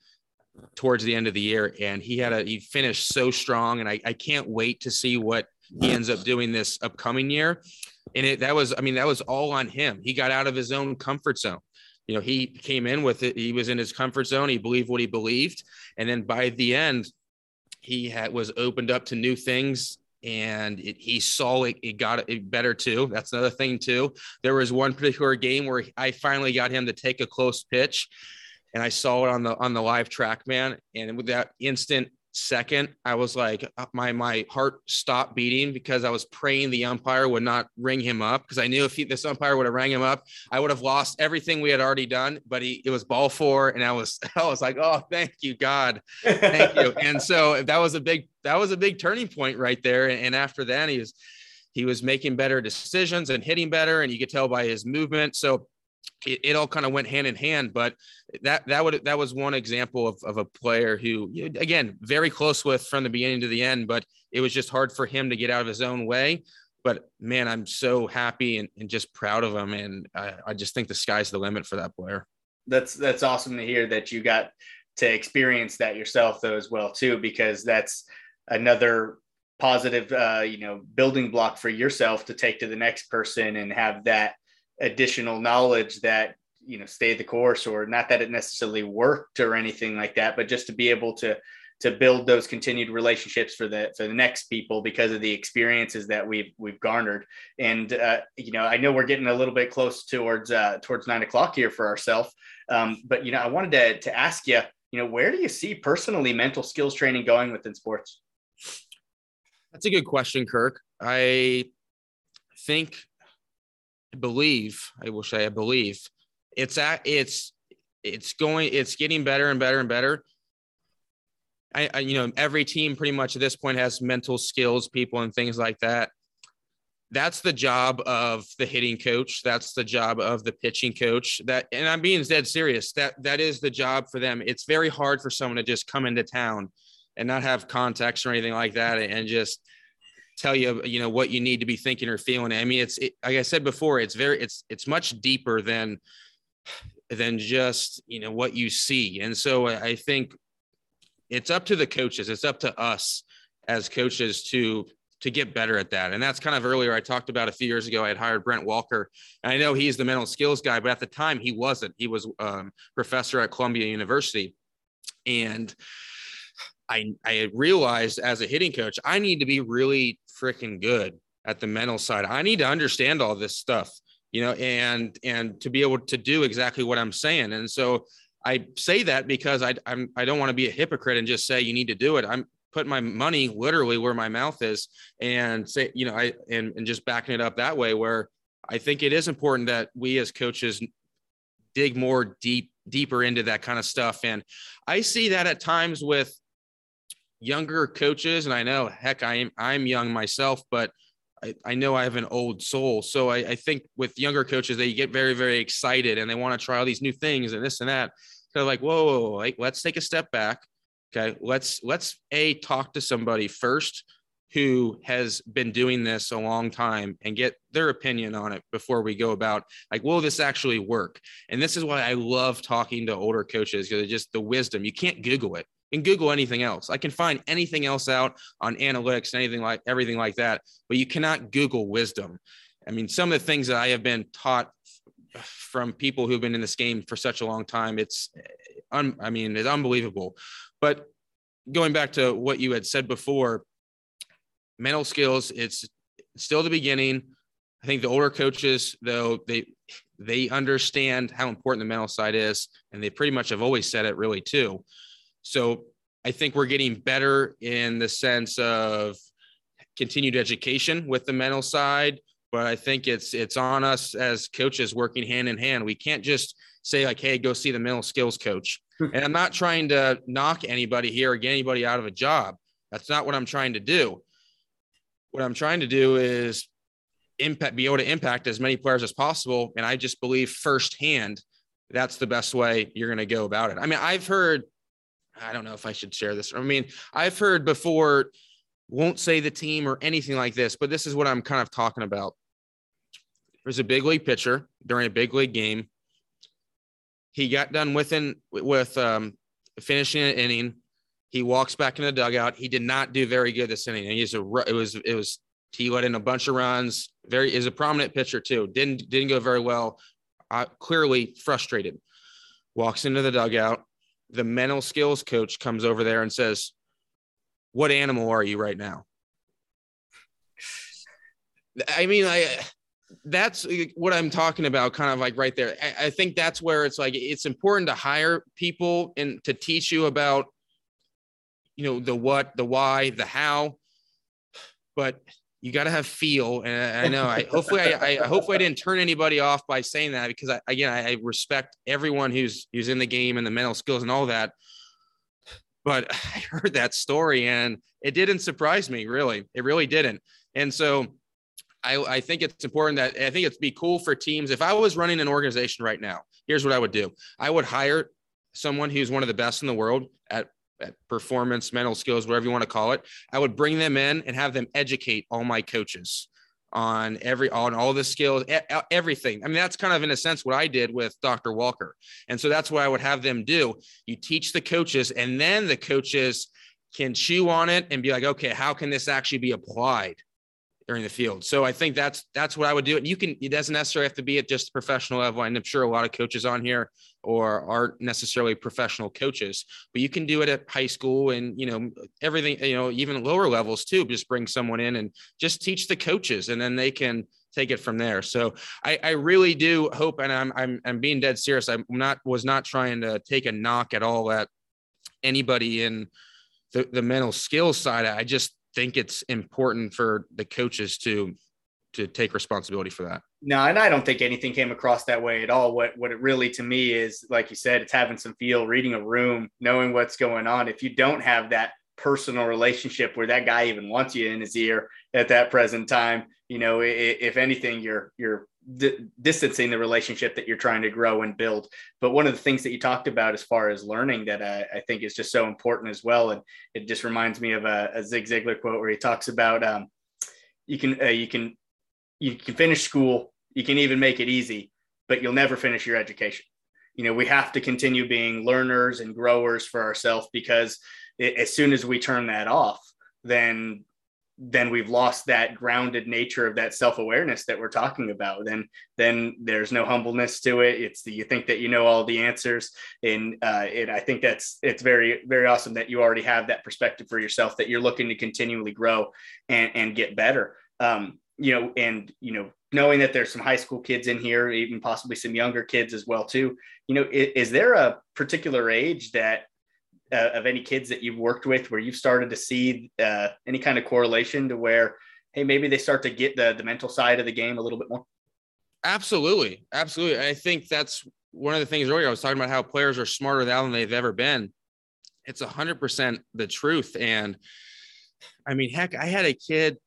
towards the end of the year, and he had a he finished so strong. And I I can't wait to see what he ends up doing this upcoming year. And it that was I mean that was all on him. He got out of his own comfort zone you know, he came in with it. He was in his comfort zone. He believed what he believed. And then by the end, he had was opened up to new things and it, he saw it, it got it better too. That's another thing too. There was one particular game where I finally got him to take a close pitch and I saw it on the on the live TrackMan, and with that instant second, I was like, uh, my my heart stopped beating because I was praying the umpire would not ring him up because I knew if he, this umpire would have rang him up, I would have lost everything we had already done. But he it was ball four, and I was I was like, oh, thank you, God, thank you. and so that was a big that was a big turning point right there. And, and after that, he was he was making better decisions and hitting better, and you could tell by his movement. So it, it all kind of went hand in hand. But that that would that was one example of, of a player who again very close with from the beginning to the end, but it was just hard for him to get out of his own way. But man, I'm so happy and, and just proud of him, and I, I just think the sky's the limit for that player. That's that's awesome to hear that you got to experience that yourself though as well too, because that's another positive uh, you know building block for yourself to take to the next person and have that additional knowledge that you know stay the course or not that it necessarily worked or anything like that but just to be able to to build those continued relationships for the for the next people because of the experiences that we've we've garnered. And uh, you know, I know we're getting a little bit close towards uh, towards nine o'clock here for ourselves, um, but you know, I wanted to to ask you, you know, where do you see personally mental skills training going within sports? That's a good question, Kirk. I think, believe, I will say, I believe it's at it's it's going it's getting better and better and better. I, I, you know every team pretty much at this point has mental skills people and things like that. That's the job of the hitting coach. That's the job of the pitching coach. That and i'm being dead serious. That that is the job for them. It's very hard for someone to just come into town and not have context or anything like that and just tell you you know what you need to be thinking or feeling. I mean it's it, like i said before it's very it's it's much deeper than than just you know what you see. And so i think it's up to the coaches it's up to us as coaches to to get better at that. And that's kind of earlier i talked about a few years ago i had hired brent walker. And i know he's the mental skills guy but at the time he wasn't. He was um, professor at columbia university. And I, I realized as a hitting coach, I need to be really freaking good at the mental side. I need to understand all this stuff you know, and and to be able to do exactly what I'm saying. And so I say that because I I'm I don't want to be a hypocrite and just say you need to do it. I'm putting my money literally where my mouth is and say, you know, I and, and just backing it up that way where I think it is important that we as coaches dig more deep deeper into that kind of stuff. And I see that at times with younger coaches, and I know heck, I am I'm young myself, but I, I know I have an old soul. So I, I think with younger coaches, they get very, very excited and they want to try all these new things and this and that. They're like, whoa, whoa, whoa like, let's take a step back. Okay. Let's, let's a talk to somebody first who has been doing this a long time and get their opinion on it before we go about like will this actually work and this is why i love talking to older coaches because just the wisdom you can't google it and Google anything else. I can find anything else out on analytics, anything like everything like that, but you cannot Google wisdom. I mean, some of the things that I have been taught from people who've been in this game for such a long time, it's, eh, un, I mean, it's unbelievable. But going back to what you had said before, mental skills, it's still the beginning. I think the older coaches, though, they they understand how important the mental side is, and they pretty much have always said it really too. So I think we're getting better in the sense of continued education with the mental side, but I think it's it's on us as coaches working hand in hand. We can't just say like, "Hey, go see the mental skills coach." Hmm. and I'm not trying to knock anybody here or get anybody out of a job. That's not what I'm trying to do. What I'm trying to do is impact, be able to impact as many players as possible. And I just believe firsthand that's the best way you're going to go about it. I mean, I've heard I don't know if I should share this. I mean, I've heard before, won't say the team or anything like this, but this is what I'm kind of talking about. There's a big league pitcher during a big league game. He got done within with um, finishing an inning. He walks back in the dugout. He did not do very good this inning. And he's a it was it was he let in a bunch of runs. Very is a prominent pitcher too. Didn't didn't go very well. Uh, clearly frustrated. Walks into the dugout the mental skills coach comes over there and says, What animal are you right now? I mean, I that's what I'm talking about, kind of like right there. I, I, think that's where it's like it's important to hire people and to teach you about, you know, the what, the why, the how. But you got to have feel. And I know, I hopefully, I, I, hopefully I didn't turn anybody off by saying that because I, again, I respect everyone who's who's in the game and the mental skills and all that. But I heard that story and it didn't surprise me, really. It really didn't. And so I, I think it's important that I think it'd be cool for teams. If I was running an organization right now, here's what I would do I would hire someone who's one of the best in the world performance, mental skills, whatever you want to call it. I would bring them in and have them educate all my coaches on every on all the skills everything i mean that's kind of in a sense what i did with dr walker and so that's what i would have them do you teach the coaches and then the coaches can chew on it and be like okay how can this actually be applied during the field. So I think that's that's what I would do. And you can it doesn't necessarily have to be at just professional level. And I'm sure a lot of coaches on here or aren't necessarily professional coaches, but you can do it at high school and you know everything, you know, even lower levels too. Just bring someone in and just teach the coaches and then they can take it from there. So I, I really do hope, and I'm, I'm, I'm being dead serious. I'm not, was not trying to take a knock at all at anybody in the, the mental skills side. I just think it's important for the coaches to to take responsibility for that. No, and I don't think anything came across that way at all. What what it really to me is, like you said, it's having some feel, reading a room, knowing what's going on. If you don't have that personal relationship where that guy even wants you in his ear at that present time, you know, if anything, you're you're distancing the relationship that you're trying to grow and build. But one of the things that you talked about as far as learning that I, I think is just so important as well, and it just reminds me of a, a Zig Ziglar quote where he talks about um, you can uh, you can you can finish school, you can even make it easy, but you'll never finish your education. You know, we have to continue being learners and growers for ourselves because it, as soon as we turn that off, then then we've lost that grounded nature of that self-awareness that we're talking about. Then then there's no humbleness to it. It's the you think that you know all the answers. And uh and i think that's it's very very awesome that you already have that perspective for yourself that you're looking to continually grow and and get better. Um you know and you know knowing that there's some high school kids in here even possibly some younger kids as well too you know is, is there a particular age that uh, of any kids that you've worked with where you've started to see uh, any kind of correlation to where hey maybe they start to get the the mental side of the game a little bit more? Absolutely. Absolutely. I think that's one of the things earlier i was talking about how players are smarter now than they've ever been. It's 100% the truth. And i mean heck i had a kid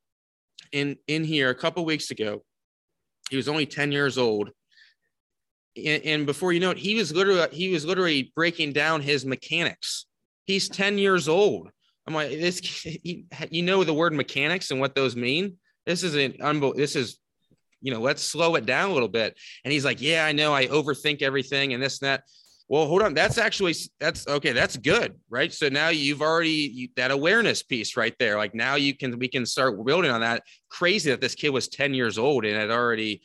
in in here a couple weeks ago he was only 10 years old and, and before you know it he was literally he was literally breaking down his mechanics He's 10 years old. I'm like, this, you know, the word mechanics and what those mean. This is an unbelievable. This is, you know, let's slow it down a little bit. And he's like, yeah, I know I overthink everything and this and that. Well, hold on. That's actually, that's okay. That's good. Right. So now you've already you, that awareness piece right there. Like now you can, we can start building on that. Crazy that this kid was 10 years old and had already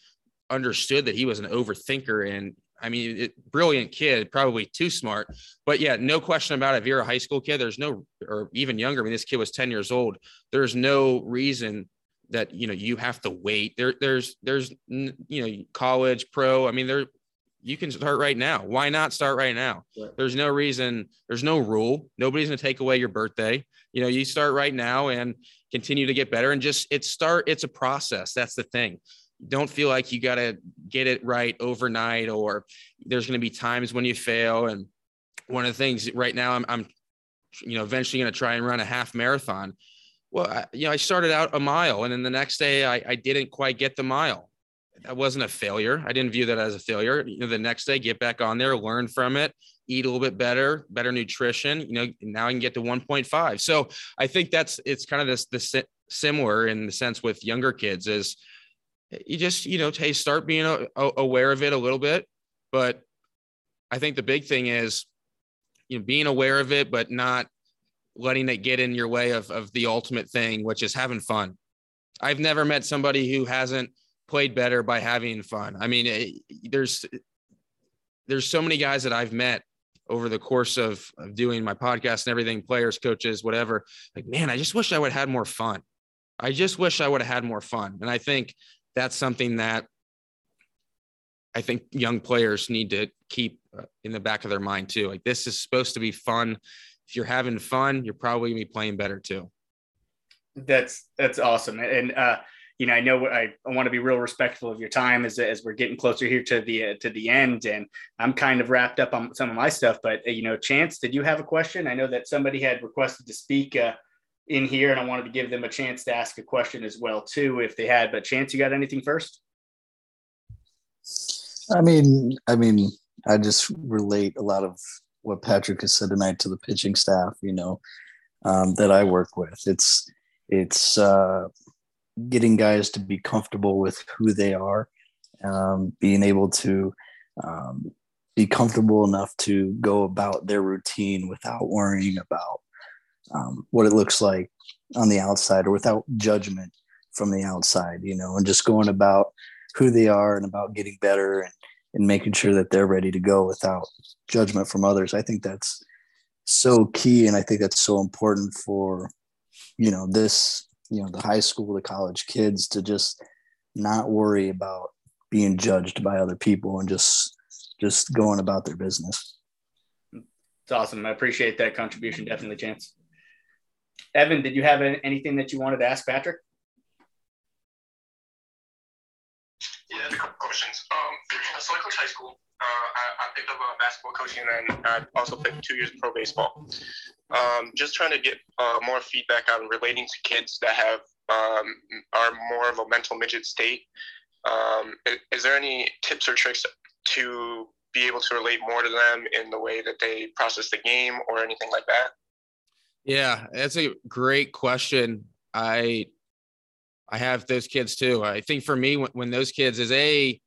understood that he was an overthinker and I mean, it, brilliant kid, probably too smart, but yeah, no question about it. If you're a high school kid, there's no, or even younger. I mean, this kid was 10 years old. There's no reason that, you know, you have to wait there. There's, there's, you know, college pro. I mean, there, you can start right now. Why not start right now? Yeah. There's no reason, there's no rule. Nobody's going to take away your birthday. You know, you start right now and continue to get better and just it start, it's a process. That's the thing don't feel like you got to get it right overnight or there's going to be times when you fail and one of the things right now i'm, I'm you know eventually going to try and run a half marathon well I, you know i started out a mile and then the next day I, I didn't quite get the mile that wasn't a failure. I didn't view that as a failure. You know the next day get back on there learn from it eat a little bit better better nutrition you know now i can get to 1.5 so i think that's it's kind of this similar in the sense with younger kids is you just you know hey start being aware of it a little bit. But i think the big thing is you know being aware of it but not letting it get in your way of, of the ultimate thing which is having fun. I've never met somebody who hasn't played better by having fun i mean it, there's there's so many guys that i've met over the course of, of doing my podcast and everything players coaches whatever like man i just wish i would have had more fun i just wish i would have had more fun and i think that's something that I think young players need to keep uh, in the back of their mind too. Like this is supposed to be fun. If you're having fun, you're probably gonna be playing better too. That's that's awesome. And uh, you know, I know I, I want to be real respectful of your time as as we're getting closer here to the uh, to the end, and I'm kind of wrapped up on some of my stuff. But uh, you know, Chance, did you have a question? I know that somebody had requested to speak. Uh, in here, and I wanted to give them a chance to ask a question as well too, if they had. But Chance, you got anything first? I mean, I mean, I just relate a lot of what Patrick has said tonight to the pitching staff. You know, um, that I work with. It's it's uh, getting guys to be comfortable with who they are, um, being able to um, be comfortable enough to go about their routine without worrying about um, what it looks like on the outside or without judgment from the outside, you know, and just going about who they are and about getting better and, and making sure that they're ready to go without judgment from others. I think that's so key. And I think that's so important for, you know, this, you know, the high school, the college kids to just not worry about being judged by other people and just, just going about their business. It's awesome. I appreciate that contribution. Definitely, Chance. Evan, did you have anything that you wanted to ask Patrick? Yeah, a couple questions. Um, so I coach high school. Uh, I, I, picked up uh, basketball coaching, and I also played two years of pro baseball. Um, just trying to get uh, more feedback on relating to kids that have um, are more of a mental midget state. Um, is, is there any tips or tricks to be able to relate more to them in the way that they process the game or anything like that? Yeah, that's a great question. I I have those kids too. I think for me, when, when those kids is a,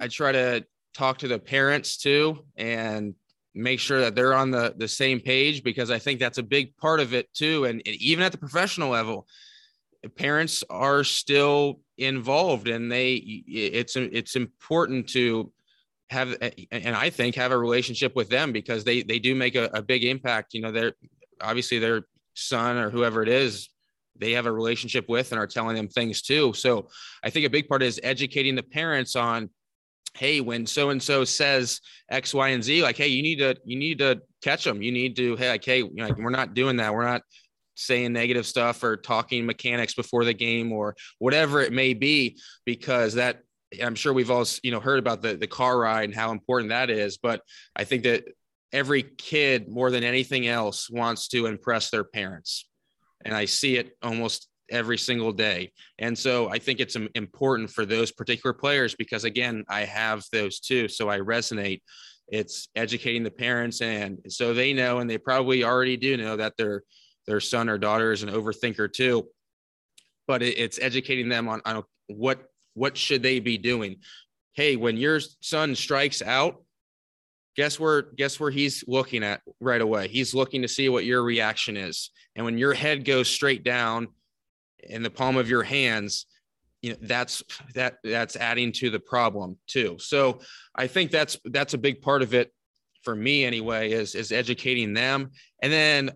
I try to talk to the parents too and make sure that they're on the the same page because I think that's a big part of it too. And, and even at the professional level, parents are still involved, and they it's it's important to have and I think have a relationship with them because they they do make a, a big impact. You know, they're obviously their son or whoever it is they have a relationship with and are telling them things too. So I think a big part is educating the parents on, hey, when so and so says X, Y, and Z, like, hey, you need to you need to catch them. You need to, hey, like, hey, you know, like, we're not doing that. We're not saying negative stuff or talking mechanics before the game or whatever it may be, because that I'm sure we've all you know heard about the the car ride and how important that is. But I think that every kid more than anything else wants to impress their parents and i see it almost every single day. And so i think it's important for those particular players because again i have those too. So i resonate. It's educating the parents and so they know and they probably already do know that their their son or daughter is an overthinker too. But it's educating them on, on what what should they be doing. Hey when your son strikes out guess where guess where he's looking at right away? He's looking to see what your reaction is. And when your head goes straight down in the palm of your hands you know that's that that's adding to the problem too so i think that's that's a big part of it for me anyway is is educating them and then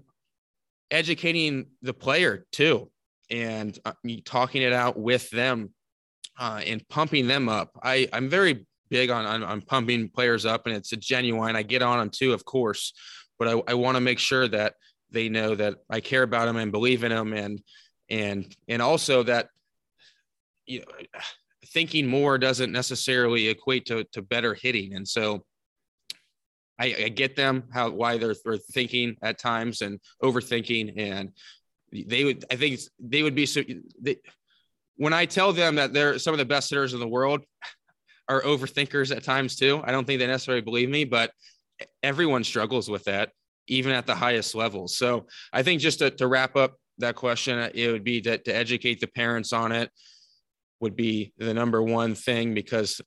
educating the player too and uh, talking it out with them uh, and pumping them up i i'm very big on, on, on pumping players up and it's a genuine. I get on them too, of course, but I, I want to make sure that they know that I care about them and believe in them and and and also that you know thinking more doesn't necessarily equate to to better hitting and so I, I get them how why they're, they're thinking at times and overthinking and they would I think they would be so they, when I tell them that they're some of the best hitters in the world are overthinkers at times too. I don't think they necessarily believe me, but everyone struggles with that, even at the highest levels. So I think just to, to wrap up that question, it would be to, to educate the parents on it would be the number one thing because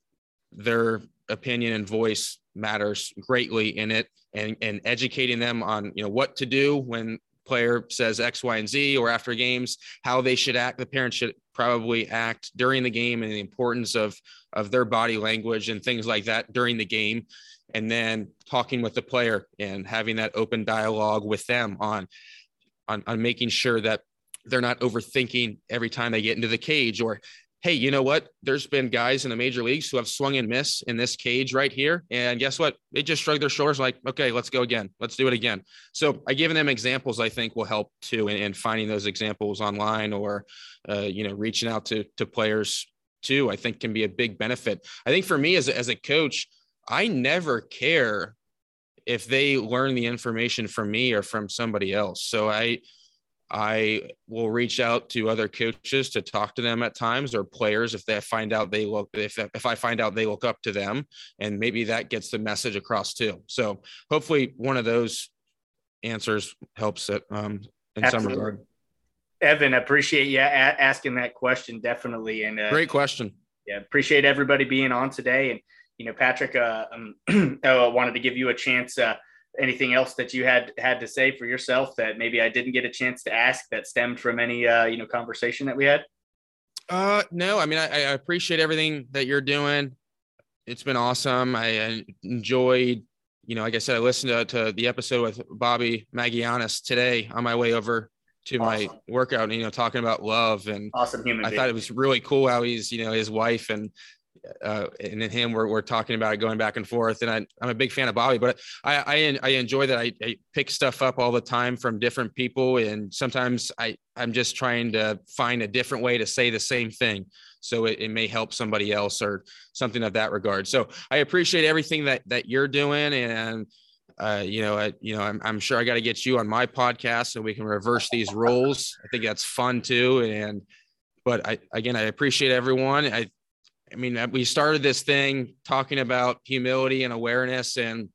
their opinion and voice matters greatly in it and, and educating them on you know what to do when player says X, Y, and Z, or after games, how they should act. The parents should probably act during the game and the importance of of their body language and things like that during the game. And then talking with the player and having that open dialogue with them on on, on making sure that they're not overthinking every time they get into the cage or hey, you know what? There's been guys in the major leagues who have swung and miss in this cage right here. And guess what? They just shrug their shoulders like, okay, let's go again. Let's do it again. So I giving them examples, I think will help too. And finding those examples online or, uh, you know, reaching out to, to players too, I think can be a big benefit. I think for me as a, as a coach, I never care if they learn the information from me or from somebody else. So I, I will reach out to other coaches to talk to them at times or players if they find out they look if if I find out they look up to them and maybe that gets the message across too. So hopefully one of those answers helps it um, in Absolutely. some regard. Evan, appreciate you a- asking that question definitely and uh, great question. Yeah, appreciate everybody being on today and you know Patrick uh, um, uh, wanted to give you a chance uh, anything else that you had had to say for yourself that maybe I didn't get a chance to ask that stemmed from any uh, you know conversation that we had? Uh, no, I mean, I, I appreciate everything that you're doing. It's been awesome. I enjoyed, you know, like I said, I listened to, to the episode with Bobby Magianis today on my way over to awesome. my workout, you know, talking about love and awesome human. I being. thought it was really cool how he's, you know, his wife and uh, and then him we're, we're talking about going back and forth and I, i'm a big fan of bobby but i i, I enjoy that I, I pick stuff up all the time from different people and sometimes i i'm just trying to find a different way to say the same thing so it, it may help somebody else or something of that regard so i appreciate everything that that you're doing and uh, you know, I, you know, I'm, I'm sure I got to get you on my podcast so we can reverse these roles. I think that's fun too. And, but I, again, I appreciate everyone. I, I mean, uh, we started this thing talking about humility and awareness and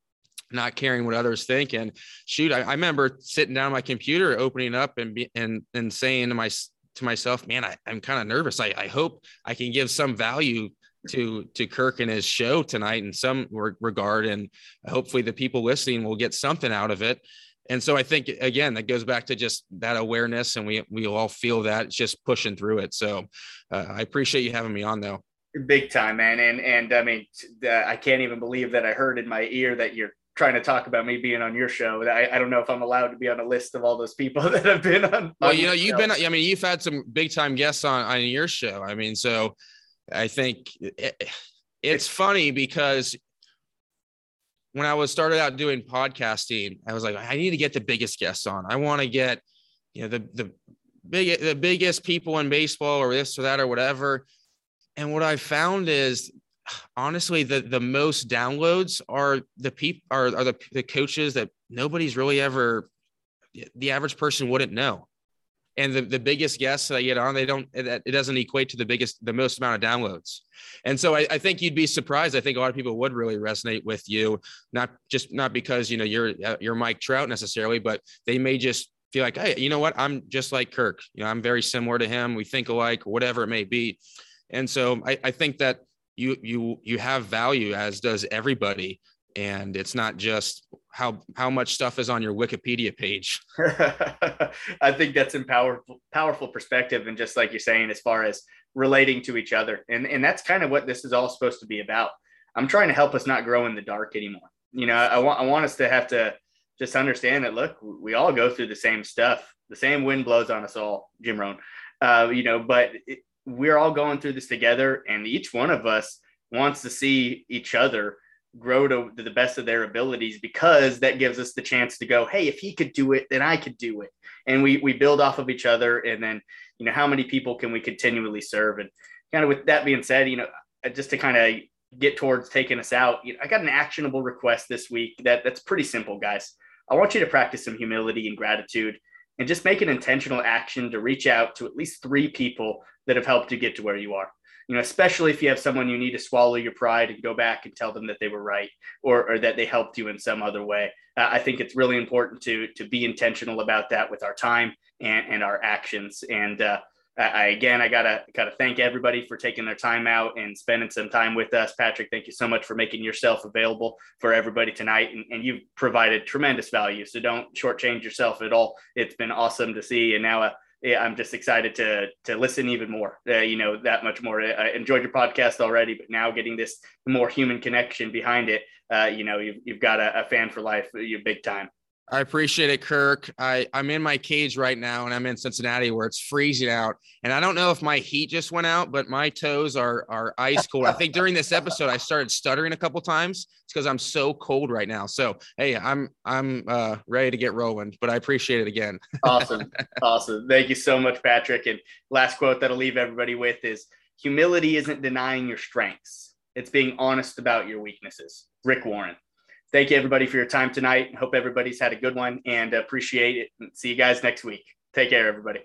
not caring what others think. And shoot, I, I remember sitting down my computer, opening up and be, and and saying to my to myself, man, I, I'm kind of nervous. I, I hope I can give some value to to Kirk and his show tonight in some regard, and hopefully the people listening will get something out of it. And so I think again that goes back to just that awareness, and we we all feel that it's just pushing through it. So uh, I appreciate you having me on, though. Big time, man. And and I mean, uh, I can't even believe that I heard in my ear that you're trying to talk about me being on your show. I, I don't know if I'm allowed to be on a list of all those people that have been on. Well, you know, you've show. been. I mean, you've had some big time guests on on your show. I mean, so I think it, it's funny because when I was started out doing podcasting, I was like, I need to get the biggest guests on. I want to get, you know, the the big the biggest people in baseball or this or that or whatever. And what I found is honestly the the most downloads are the people are, are the, the coaches that nobody's really ever the average person wouldn't know and the, the biggest guests that I get on, they don't, it, it, doesn't equate to the biggest, the most amount of downloads. And so I, I, think you'd be surprised. I think a lot of people would really resonate with you, not just, not because, you know, you're, uh, you're Mike Trout necessarily, but they may just feel like, Hey, you know what? I'm just like Kirk, you know, I'm very similar to him. We think alike, whatever it may be. And so I, I think that you you you have value as does everybody. And it's not just how how much stuff is on your wikipedia page. I think that's a powerful powerful perspective and just like you're saying as far as relating to each other. And and that's kind of what this is all supposed to be about. I'm trying to help us not grow in the dark anymore. You know i want i want us to have to just understand that look we all go through the same stuff. The same wind blows on us all jim rohn. Uh, you know but we're all going through this together and each one of us wants to see each other grow to, the best of their abilities because that gives us the chance to go hey if he could do it then i could do it. And we we build off of each other and then you know how many people can we continually serve? And kind of with that being said you know uh, just to kind of get towards taking us out you know, i got an actionable request this week that that's pretty simple guys. I want you to practice some humility and gratitude and just make an intentional action to reach out to at least three people that have helped you get to where you are. You know, especially if you have someone you need to swallow your pride and go back and tell them that they were right or, or that they helped you in some other way. Uh, I think it's really important to to be intentional about that with our time and, and our actions. And uh, I, again, I gotta gotta thank everybody for taking their time out and spending some time with us. Patrick, thank you so much for making yourself available for everybody tonight, and, and you've provided tremendous value. So don't shortchange yourself at all. It's been awesome to see, and now. Uh, I'm just excited to to listen even more. Uh, you know that much more. I enjoyed your podcast already, but now getting this more human connection behind it, uh, you know, you've, you've got a, a fan for life. You're big time. I appreciate it, Kirk. I, I'm in my cage right now and I'm in Cincinnati where it's freezing out. And I don't know if my heat just went out, but my toes are are ice cold. I think during this episode I started stuttering a couple times. It's because I'm so cold right now. So hey, I'm I'm uh, ready to get rolling, but I appreciate it again. awesome. Awesome. Thank you so much, Patrick. And last quote that I'll leave everybody with is humility isn't denying your strengths. It's being honest about your weaknesses. Rick Warren thank you everybody for your time tonight. Hope everybody's had a good one and appreciate it. See you guys next week. Take care, everybody.